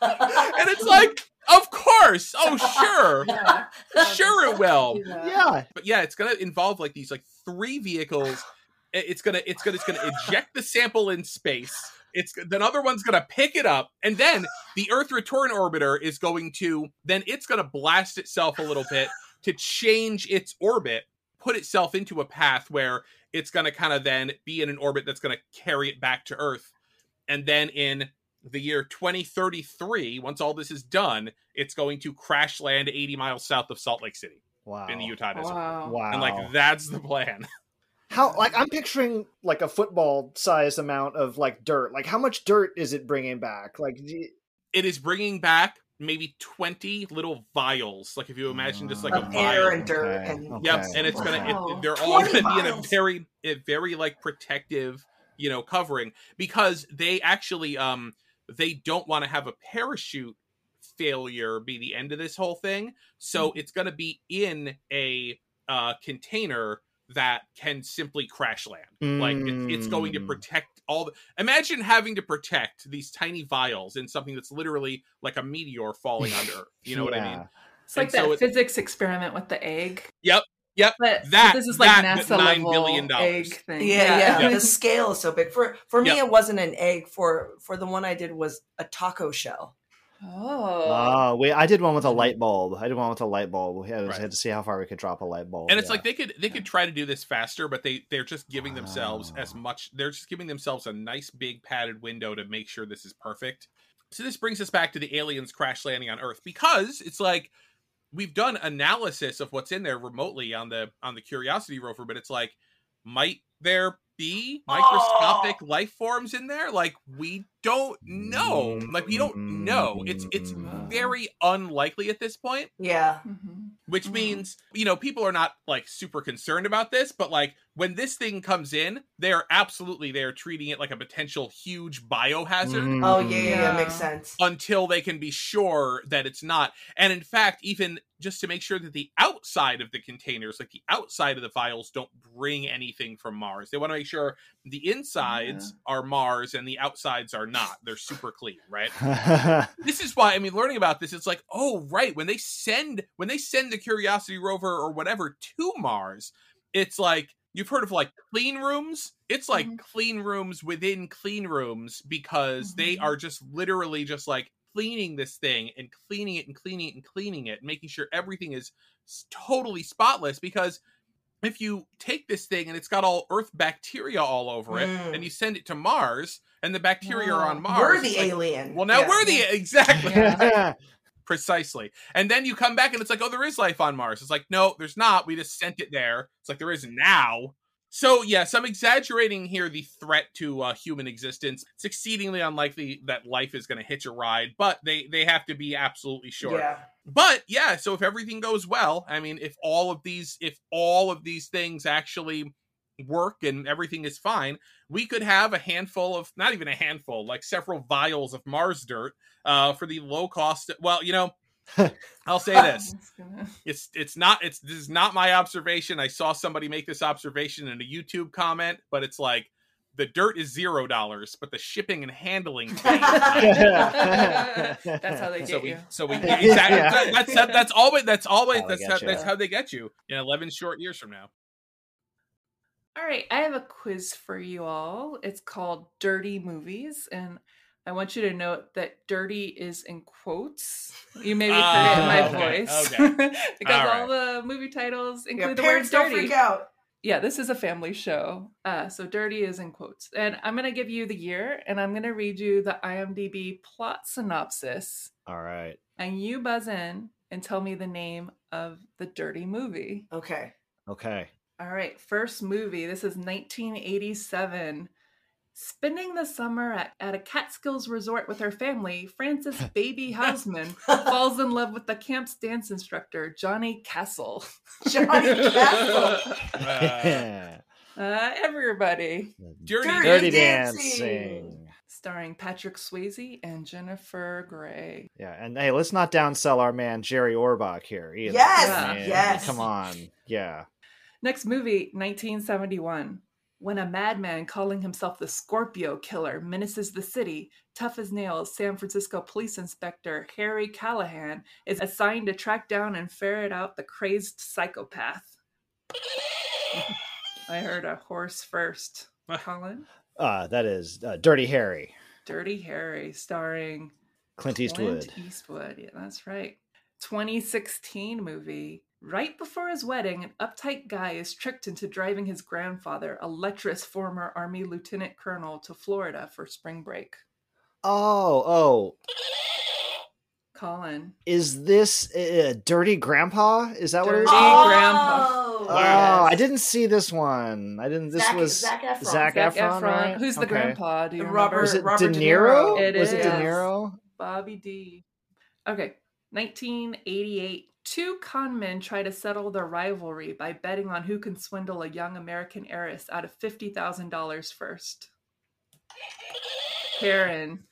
and it's like of course oh [LAUGHS] sure Yeah. sure it will Yeah. but yeah, it's gonna involve like these like three vehicles. It's gonna it's gonna it's gonna eject the sample in space. It's the another one's gonna pick it up, and then the Earth return orbiter is going to then it's gonna blast itself a little bit to change its orbit, put itself into a path where it's gonna kind of then be in an orbit that's gonna carry it back to Earth, and then in the year 2033, once all this is done, it's going to crash land 80 miles south of Salt Lake City Wow. in the Utah desert. Wow. Wow. And like that's the plan. [LAUGHS] how like I'm picturing like a football size amount of like dirt. Like how much dirt is it bringing back? Like do you- It is bringing back maybe 20 little vials. Like if you imagine just like a of air and dirt Okay, and okay. Yep, and it's gonna Wow. it, they're all gonna be in a very a very like protective, you know, covering because they actually um they don't want to have a parachute failure be the end of this whole thing. So Mm-hmm. it's gonna be in a uh container that can simply crash land. Like it, it's going to Mm. protect all the imagine having to protect these tiny vials in something that's literally like a meteor falling on Earth. You know what I mean? [LAUGHS] It's like And so that it- physics experiment with the egg. Yep. Yep. But, but That- this is like that, NASA but $9 level billion egg thing. yeah, yeah, Yeah. The scale is so big. For for me, Yep. it wasn't an egg. For for the one I did was a taco shell. Oh. Ah, oh, we I did one with a light bulb. I did one with a light bulb. We had, Right. had to see how far we could drop a light bulb. and it's yeah. like they could they could try to do this faster but they they're just giving themselves as ah. much they're just giving themselves a nice big padded window to make sure this is perfect so this brings us back to the aliens crash landing on earth because it's like we've done analysis of what's in there remotely on the on the curiosity rover but it's like might there be microscopic life forms in there? Like we don't know. Like we don't know. It's it's very unlikely at this point. Yeah, Mhm. which Mhm. means you know people are not like super concerned about this but like when this thing comes in, they're absolutely they're treating it like a potential huge biohazard Mm. Oh yeah, yeah, yeah, Yeah. makes sense. until they can be sure that it's not. And in fact, even just to make sure that the outside of the containers, like the outside of the vials, don't bring anything from Mars. They want to make sure the insides are Mars and the outsides are not. They're super clean, right? [LAUGHS] this is why I mean learning about this it's like oh right when they send when they send the Curiosity rover or whatever to Mars it's like you've heard of like clean rooms it's like Mhm. clean rooms within clean rooms because they Mhm. are just literally just like cleaning this thing and cleaning it and cleaning it and cleaning it and making sure everything is totally spotless because if you take this thing and it's got all earth bacteria all over it Mm. and you send it to Mars and the bacteria are on Mars We're the like, alien. well, now Yeah. we're the [LAUGHS] exactly Yeah. [LAUGHS] precisely. And then you come back and it's like, oh, there is life on Mars. It's like, no, there's not. We just sent it there. It's like there is now. So yes, I'm exaggerating here the threat to uh, human existence. It's exceedingly unlikely that life is going to hitch a ride, but they they have to be absolutely sure. Yeah. But yeah, so if everything goes well, I mean, if all of these if all of these things actually work and everything is fine, we could have a handful of not even a handful, like several vials of Mars dirt uh for the low cost well, you know, [LAUGHS] I'll say this. [LAUGHS] It's [LAUGHS] It's it's not it's this is not my observation. I saw somebody make this observation in a YouTube comment, but it's like the dirt is zero dollars, but the shipping and handling That's how they so get we you. so we Yeah. that's that, that's always that's always How that's how, you. that's how they get you in 11 short years from now All right, I have a quiz for you all. It's called Dirty Movies, and I want you to note that dirty is in quotes. You maybe Ah, forget my okay, voice. okay. [LAUGHS] because All all the movie titles Yeah, include the word parents don't dirty. freak out. Yeah, this is a family show. Uh, so dirty is in quotes. And I'm going to give you the year and I'm going to read you the IMDb plot synopsis. All right. And you buzz in and tell me the name of the dirty movie. Okay. Okay. All right, first movie. This is 1987. Spending the summer at, at a Catskills resort with her family, Frances [LAUGHS] Baby Houseman falls in love with the camp's dance instructor, Johnny Castle. [LAUGHS] Johnny Castle. Uh, Uh, everybody. dirty, Dirty Dirty Dancing. dancing. Starring Patrick Swayze and Jennifer Grey. Yeah, and hey, let's not downsell our man Jerry Orbach here either. Yes, I mean, yes. Come on. Yeah. Next movie, 1971. When a madman calling himself the Scorpio Killer menaces the city, tough as nails San Francisco police inspector Harry Callahan is assigned to track down and ferret out the crazed psychopath. [LAUGHS] I heard a horse first. Colin? Uh, that is uh, Dirty Harry, Dirty Harry, starring Clint Eastwood. Clint Eastwood. Yeah, that's right. 2016 movie. Right before his wedding, an uptight guy is tricked into driving his grandfather, a lecherous former Army lieutenant colonel, to Florida for spring break. Oh, oh, Colin. is this uh, Dirty Grandpa? Is that what it is? Dirty Oh, Grandpa. Wow. I didn't see this one. I didn't. This Zac- was Zac Efron. Zac Zac Efron, right? Who's the Okay. grandpa? Do you Robert- remember? Was it Robert De De Niro? Niro. It was it De. Niro? Bobby D. Okay, 1988. Two con men try to settle their rivalry by betting on who can swindle a young American heiress out of $50,000 first. Karen.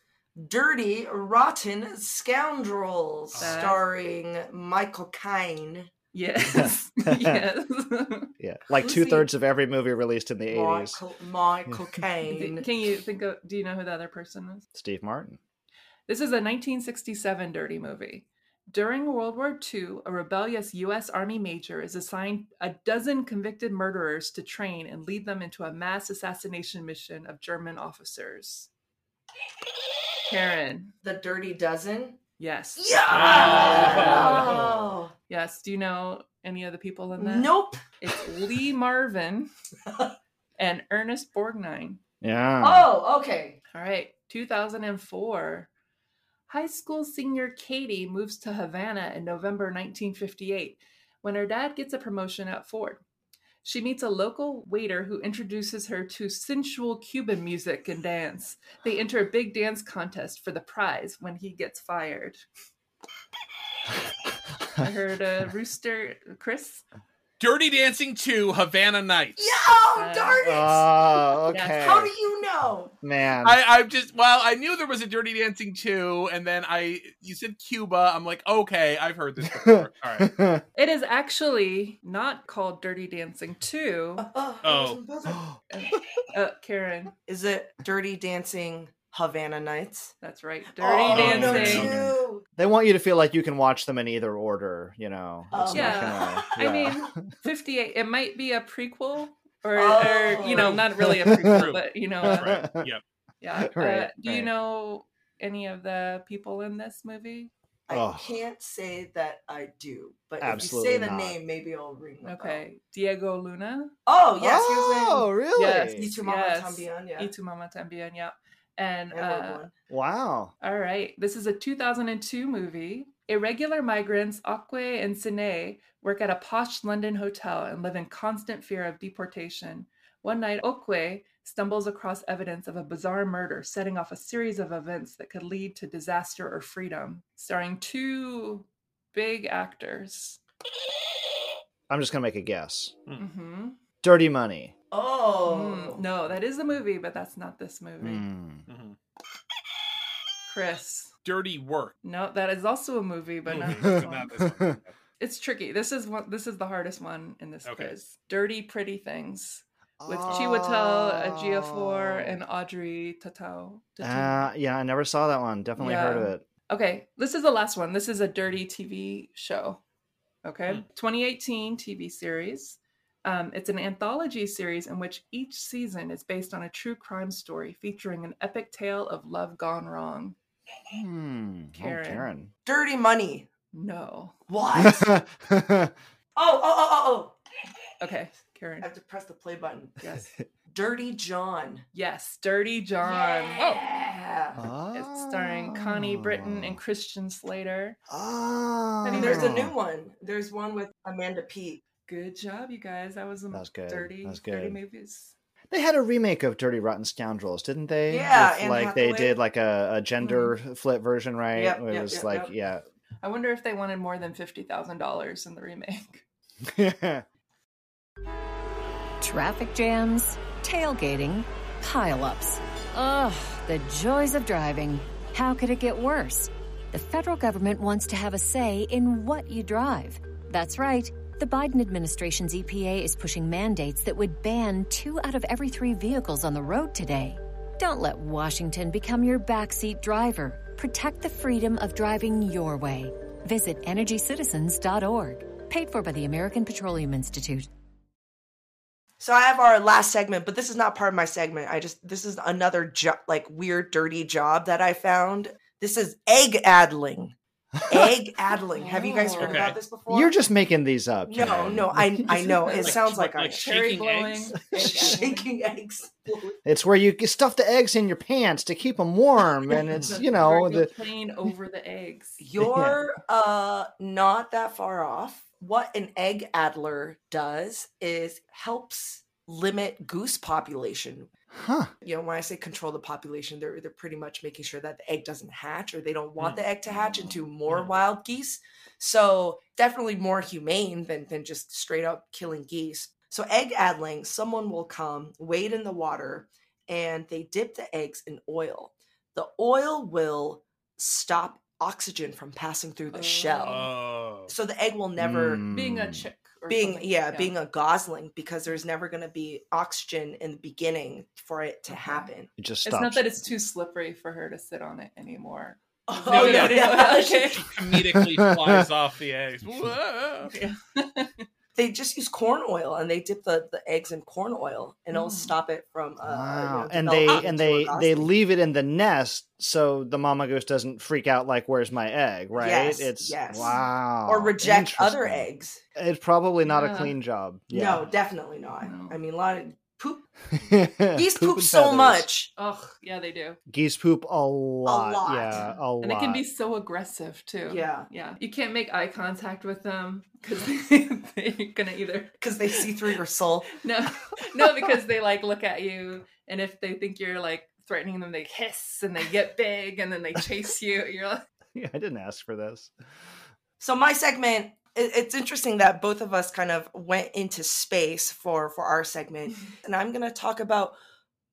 Dirty Rotten Scoundrels, That- starring Michael Caine. Yes. [LAUGHS] yes. [LAUGHS] Yeah, like two thirds of every movie released in the eighties. Michael, Michael [LAUGHS] Caine. Can you think of, do you know who the other person is? Steve Martin. This is a 1967 dirty movie. During World War II, a rebellious U.S. Army major is assigned a dozen convicted murderers to train and lead them into a mass assassination mission of German officers. Karen. The Dirty Dozen. Yes. Yeah. Yes. Do you know any of the people in that? Nope. It's Lee Marvin [LAUGHS] and Ernest Borgnine. Yeah. Oh, okay. All right, 2004. High school senior Katie moves to Havana in November 1958 when her dad gets a promotion at Ford. She meets a local waiter who introduces her to sensual Cuban music and dance. They enter a big dance contest for the prize when he gets fired. [LAUGHS] I heard a rooster, Chris. Dirty Dancing 2 Havana Nights. Yo, Uh, darn it! Oh, okay. How do you know? Man. I, I just well, I knew there was a Dirty Dancing 2, and then I you said Cuba. I'm like, okay, I've heard this before. [LAUGHS] All right. [LAUGHS] It is actually not called Dirty Dancing 2. Oh. [GASPS] Uh, Karen, Is it Dirty Dancing Havana Nights? that's right. Dirty oh, no, Dancing. they want you to feel like you can watch them in either order, you know. Oh. Yeah. gonna- [LAUGHS] I mean, [LAUGHS] 58. It might be a prequel or, Oh. or you know, not really a prequel, [LAUGHS] but you know, uh, Right. Yep. yeah. Right, uh, do you know any of the people in this movie? I Oh. can't say that I do, but Absolutely if you say the not. name, maybe I'll ring. the bell. Okay, Diego Luna. Oh yes, he was Oh, really? Yes. in Y tu Mama Yes. También, yeah. Y tu Mama También, yeah. And, And uh, Wow. all right, this is a 2002 movie. Irregular migrants Okwe and Senay work at a posh London hotel and live in constant fear of deportation. One night, Okwe stumbles across evidence of a bizarre murder, setting off a series of events that could lead to disaster or freedom. Starring two big actors. I'm just gonna make a guess. hmm Dirty Money. Oh Mm, no, that is the movie, but that's not this movie. Mm. Mhm. Chris. Dirty Work. No, that is also a movie, but not this one. not this. [LAUGHS] It's tricky. This is one. This is the hardest one in this Okay. quiz. Dirty Pretty Things with Chiwetel Ejiofor and Audrey Tautou. Tautou. Uh, yeah, I never saw that one. Definitely heard of it. Okay, this is the last one. This is a dirty TV show. Okay, Hmm. 2018 TV series. Um, it's an anthology series in which each season is based on a true crime story featuring an epic tale of love gone wrong. Hmm. Karen. Oh, Karen. Dirty Money. No. What? [LAUGHS] oh, oh, oh, oh, oh. Okay, Karen. I have to press the play button. Yes. [LAUGHS] Dirty John. Yes, Dirty John. Yeah. It's starring Connie Britton and Christian Slater. Oh. Have you There's a Oh. new one. There's one with Amanda Peet. Good job, you guys. That was, a That was good. dirty, That was dirty good. movies. They had a remake of Dirty Rotten Scoundrels, didn't they? Yeah, With, Anne like they did like a, a gender mm-hmm. flip version, right? Yep, it yep, was yep, like, yeah. I wonder if they wanted more than fifty thousand dollars in the remake. [LAUGHS] Traffic jams, tailgating, pileups. Ugh, the joys of driving. How could it get worse? The federal government wants to have a say in what you drive. That's right. The Biden administration's EPA is pushing mandates that would ban two out of every three vehicles on the road today. Don't let Washington become your backseat driver. Protect the freedom of driving your way. Visit EnergyCitizens.org. Paid for by the American Petroleum Institute. So I have our last segment, but this is not part of my segment. I just this is another jo- like weird dirty job that I found. This is egg addling. Egg addling. Have you guys heard Okay. about this before? You're just making these up. No, Karen. no, I [LAUGHS] I know. It Like- sounds like, like I Cherry shaking blowing, eggs? [LAUGHS] shaking eggs. It's where you stuff the eggs in your pants to keep them warm, and it's [LAUGHS] you know the plain over the eggs. You're uh not that far off. What an egg addler does is helps limit goose population. Huh. You know, when I say control the population, they're they're pretty much making sure that the egg doesn't hatch or they don't want the egg to hatch into more Mm. wild geese. So definitely more humane than than just straight up killing geese. So egg addling, someone will come, wade in the water, and they dip the eggs in oil. The oil will stop oxygen from passing through the shell. Oh. So the egg will never Being a Mm. Chick. Or being something. yeah, being a gosling because there's never going to be oxygen in the beginning for it to Okay. happen. It just It's not that it's too slippery for her to sit on it anymore. [LAUGHS] Oh, No, no, yeah, no, yeah. [LAUGHS] [LAUGHS] okay. Comedically flies off the eggs. Whoa. They just use corn oil and they dip the, the eggs in corn oil and it'll Mm. stop it from uh, you Wow. know, and they and into a they they leave it in the nest so the mama goose doesn't freak out like where's my egg right Yes, it's yes. wow or reject other eggs. it's probably not a clean job No, definitely not. No. I mean, a lot of poop. geese [LAUGHS] Geese poop so much. Ugh, yeah, they do. geese poop a lot, A lot. yeah a lot And it can be so aggressive too. Yeah. Yeah. You can't make eye contact with them [LAUGHS] because [LAUGHS] they, they're gonna either Because they see through your soul. no no because they like look at you and if they think you're like threatening them they hiss and they get big and then they chase you. You're like Yeah, i didn't ask for this So my segment, it- it's interesting that both of us kind of went into space for for our segment, and I'm going to talk about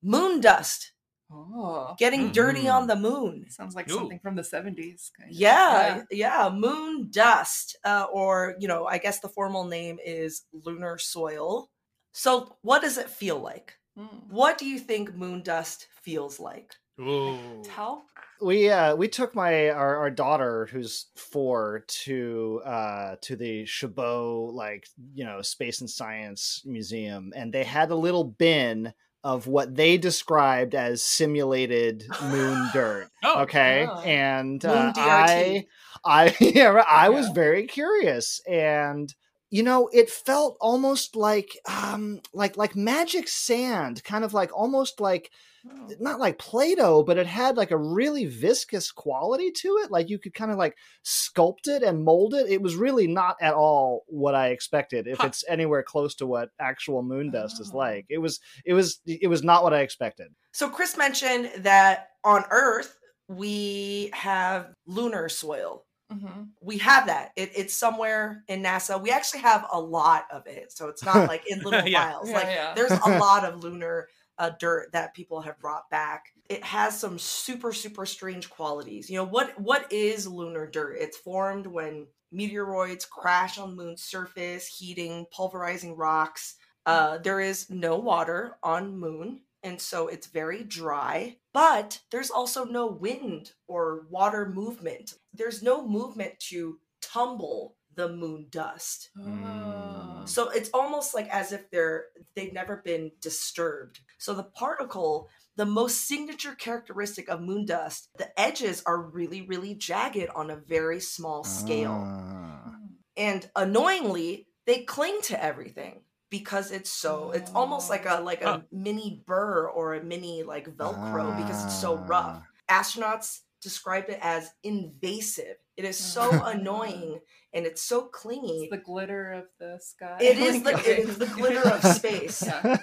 moon dust, Oh, getting dirty Mm. on the moon. sounds like Ooh. something from the 70s. kind of. Yeah, yeah, moon dust, uh, or you know, I guess the formal name is lunar soil. So, what does it feel like? Mm. What do you think moon dust feels like? Ooh. Talc? we uh we took my our, our daughter who's four to uh to the Chabot like you know space and science museum and they had a little bin of what they described as simulated moon dirt [LAUGHS] Oh. okay Oh. and uh, i i [LAUGHS] yeah right, i was Yeah. very curious and you know it felt almost like um like like magic sand kind of like almost like Oh. not like Play-Doh, but it had like a really viscous quality to it. Like you could kind of like sculpt it and mold it. It was really not at all what I expected. If Huh. it's anywhere close to what actual moon dust is Oh. like, it was, it was, it was not what I expected. So, Chris mentioned that on Earth we have lunar soil. Mhm. We have that. It, it's somewhere in NASA. We actually have a lot of it, so it's not [LAUGHS] like in [LAUGHS] little Yeah. vials. Yeah, like yeah. there's a [LAUGHS] lot of lunar uh, dirt that people have brought back. It has some super super strange qualities. You know what? What is lunar dirt? It's formed when meteoroids crash on the moon's surface, heating, pulverizing rocks. Uh, there is no water on moon, and so it's very dry. But there's also no wind or water movement. There's no movement to tumble the moon dust. Oh. So it's almost like as if they're they've never been disturbed. So the particle, the most signature characteristic of moon dust, the edges are really really jagged on a very small scale. Ah. And annoyingly, they cling to everything because it's so it's almost like a like a mini burr or a mini like velcro because it's so rough. Ah. Astronauts described it as invasive. It is so Ah. annoying and it's so clingy. It's the glitter of the sky. It [LAUGHS] is the it is the glitter of [LAUGHS] space. Yeah.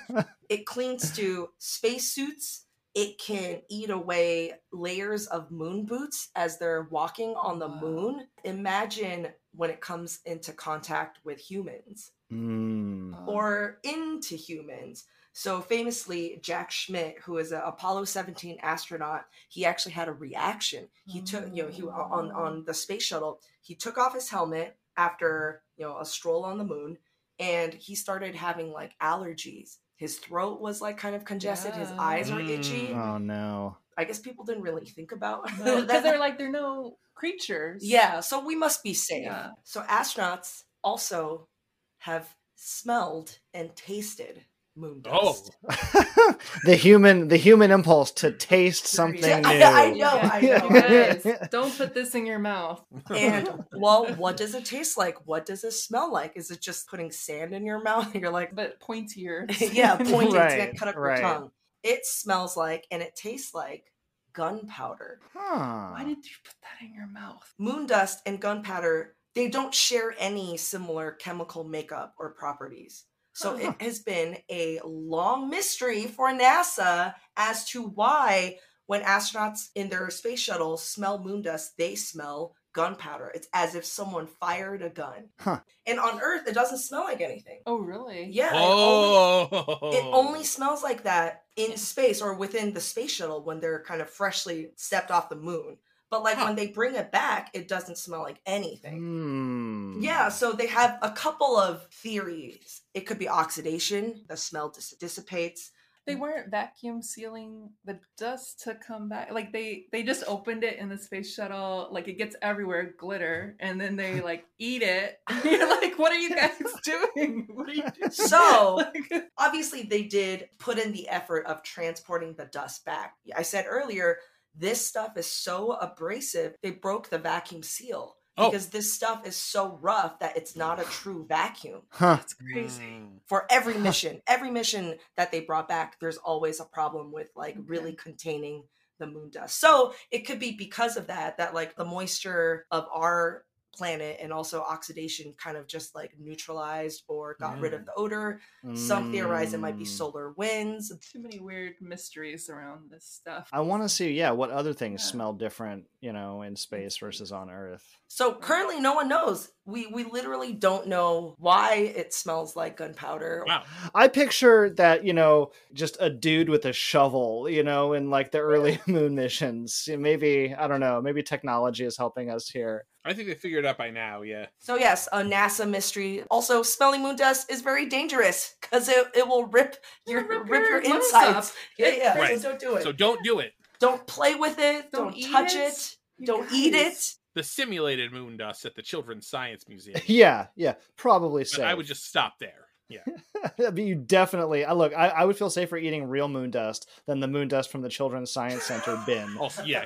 It clings to spacesuits. It can eat away layers of moon boots as they're walking on the Wow. moon. Imagine when it comes into contact with humans Mm. Or into humans. So famously, Jack Schmitt, who is an Apollo 17 astronaut, he actually had a reaction. He took, you know, he on on the space shuttle, he took off his helmet after, you know, a stroll on the moon and he started having like allergies. His throat was like kind of congested, his Yeah. eyes were itchy. Mm. Oh no. I guess people didn't really think about [LAUGHS] Because that. they're like, they're no creatures. Yeah, so we must be safe. Yeah. So astronauts also have smelled and tasted moon Oh. [LAUGHS] the human, the human impulse to taste something Yeah, new. I- I know, I know. [LAUGHS] Guys, don't put this in your mouth. And well, what does it taste like? What does it smell like? Is it just putting sand in your mouth? [LAUGHS] You're like, But pointier. yeah, pointing Right, to cut up right. your tongue. It smells like and it tastes like gunpowder. Huh. Why did you put that in your mouth? Moon dust and gunpowder, they don't share any similar chemical makeup or properties. So it [LAUGHS] has been a long mystery for NASA as to why when astronauts in their space shuttle smell moon dust, they smell gunpowder. It's as if someone fired a gun. Huh. And on Earth, it doesn't smell like anything. Oh, really? Yeah. it only- Oh. it only smells like that in space or within the space shuttle when they're kind of freshly stepped off the moon. But like Huh. when they bring it back, it doesn't smell like anything. Hmm. Yeah, so they have a couple of theories. It could be oxidation, the smell dis- dissipates. They weren't vacuum sealing the dust to come back. Like they they just opened it in the space shuttle. Like it gets everywhere, glitter, and then they [LAUGHS] like eat it. You're like, what are you guys [LAUGHS] doing? What are you doing? So Like- [LAUGHS] obviously they did put in the effort of transporting the dust back. I said earlier, this stuff is so abrasive, they broke the vacuum seal Oh. because this stuff is so rough that it's not a true vacuum. Huh. That's crazy. Mm. For every mission, every mission that they brought back, there's always a problem with like really containing the moon dust. So it could be because of that, that like the moisture of our planet and also oxidation kind of just like neutralized or got rid of Mm. the odor. Some theorize it might be Mm. solar winds. Too many weird mysteries around this stuff. I want to see, yeah, what other things Yeah. smell different, you know, in space versus on Earth. So currently no one knows. We we literally don't know why it smells like gunpowder. Wow. I picture that, you know, just a dude with a shovel, you know, in like the early [LAUGHS] moon missions. Maybe, I don't know, maybe technology is helping us here. I think they figured it out by now. Yeah. So yes, a NASA mystery. Also, smelling moon dust is very dangerous because it, it will rip your rip rip, your, your insides. up. Yeah, yeah. Right. So don't do it. So don't do it. don't play with it. Don't Don't, touch it. it. You Don't eat it. The simulated moon dust at the Children's Science Museum. [LAUGHS] Yeah, yeah, probably so. I would just stop there. Yeah. [LAUGHS] but you definitely, I look, I, I would feel safer eating real moon dust than the moon dust from the Children's Science Center [LAUGHS] bin. Oh, yeah.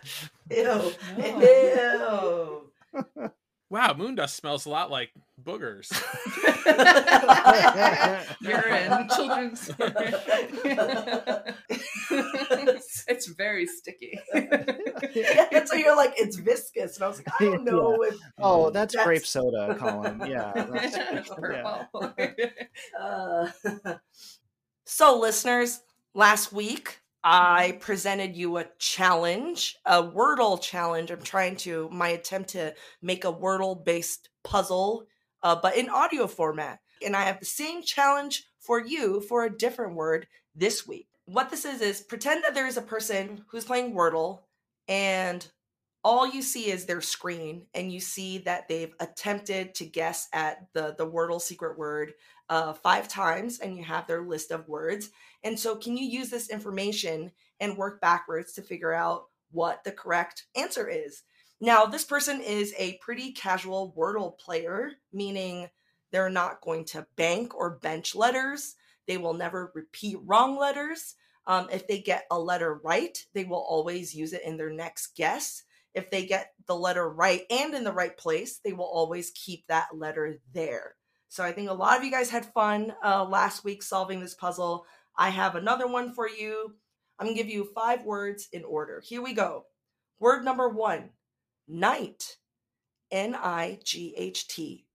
[LAUGHS] Ew. Ew. Wow, moon dust smells a lot like boogers. [LAUGHS] Urine, [LAUGHS] children's it's, it's very sticky. yeah, [LAUGHS] so you're like it's viscous, and I was like, I don't know if oh, that's, That's- grape soda, Colin. Yeah. That's, Purple. Uh, so, listeners, last week I presented you a challenge, a Wordle challenge. I'm trying to, my attempt to make a Wordle based puzzle, uh, but in audio format. And I have the same challenge for you for a different word this week. What this is, is pretend that there is a person who's playing Wordle and all you see is their screen and you see that they've attempted to guess at the the wordle secret word uh, five times and you have their list of words. And so can you use this information and work backwards to figure out what the correct answer is? Now this person is a pretty casual wordle player meaning they're not going to bank or bench letters. They will never repeat wrong letters. Um, if they get a letter right they will always use it in their next guess. If they get the letter right and in the right place, they will always keep that letter there. So I think a lot of you guys had fun uh, last week solving this puzzle. I have another one for you. I'm going to give you five words in order. Here we go. Word number one night. N I G H T.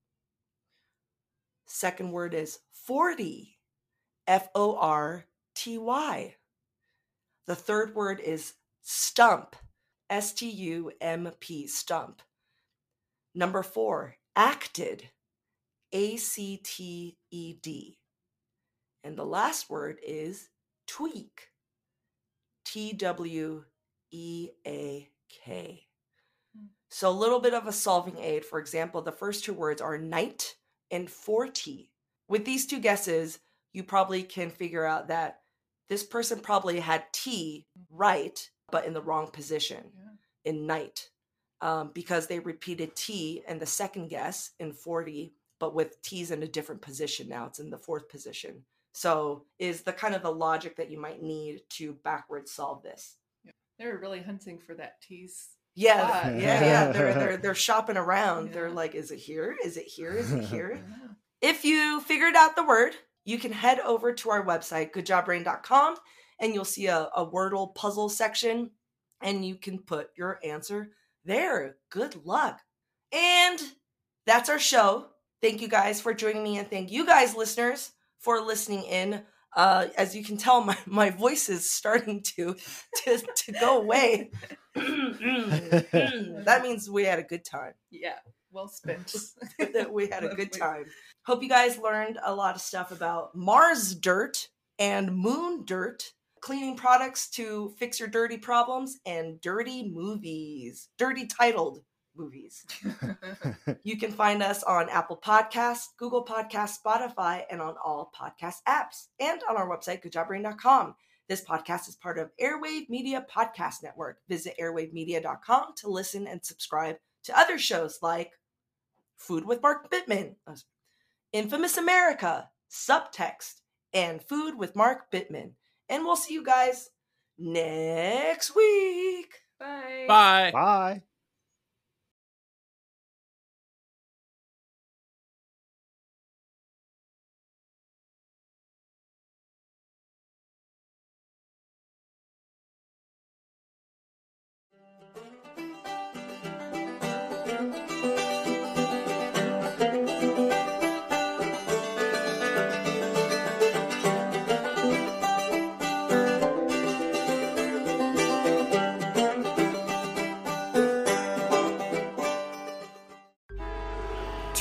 Second word is 40. F O R T Y. The third word is stump. S T U M P, stump. Number four, acted. A C T E D. And the last word is tweak. T W E A K. So a little bit of a solving aid. For example, the first two words are night and 40. With these two guesses, you probably can figure out that this person probably had T right, but in the wrong position Yeah. in night um, because they repeated T in the second guess in 40, but with T's in a different position now. It's in the fourth position. So is the kind of the logic that you might need to backwards solve this. They're really hunting for that T's. Yeah, Ah, yeah, yeah. yeah. They're [LAUGHS] they're they're shopping around. They're like, is it here? Is it here? Is it [LAUGHS] here? If you figured out the word, you can head over to our website, goodjobbrain.com, and you'll see a, a Wordle puzzle section, and you can put your answer there. Good luck. And that's our show. Thank you guys for joining me, and thank you guys, listeners, for listening in. Uh, as you can tell, [LAUGHS] my, my voice is starting to to, to go away. [LAUGHS] [LAUGHS] that means we had a good time Yeah. Well spent. that we had a good time. Hope you guys learned a lot of stuff about Mars dirt and moon dirt, cleaning products to fix your dirty problems, and dirty movies, dirty titled movies. [LAUGHS] You can find us on Apple Podcasts, Google Podcasts, Spotify, and on all podcast apps, and on our website, goodjobbrain.com. This podcast is part of Airwave Media Podcast Network. Visit airwavemedia.com to listen and subscribe to other shows like Food with Mark Bittman, Infamous America, Subtext, and Food with Mark Bittman. And we'll see you guys next week. Bye. Bye. Bye.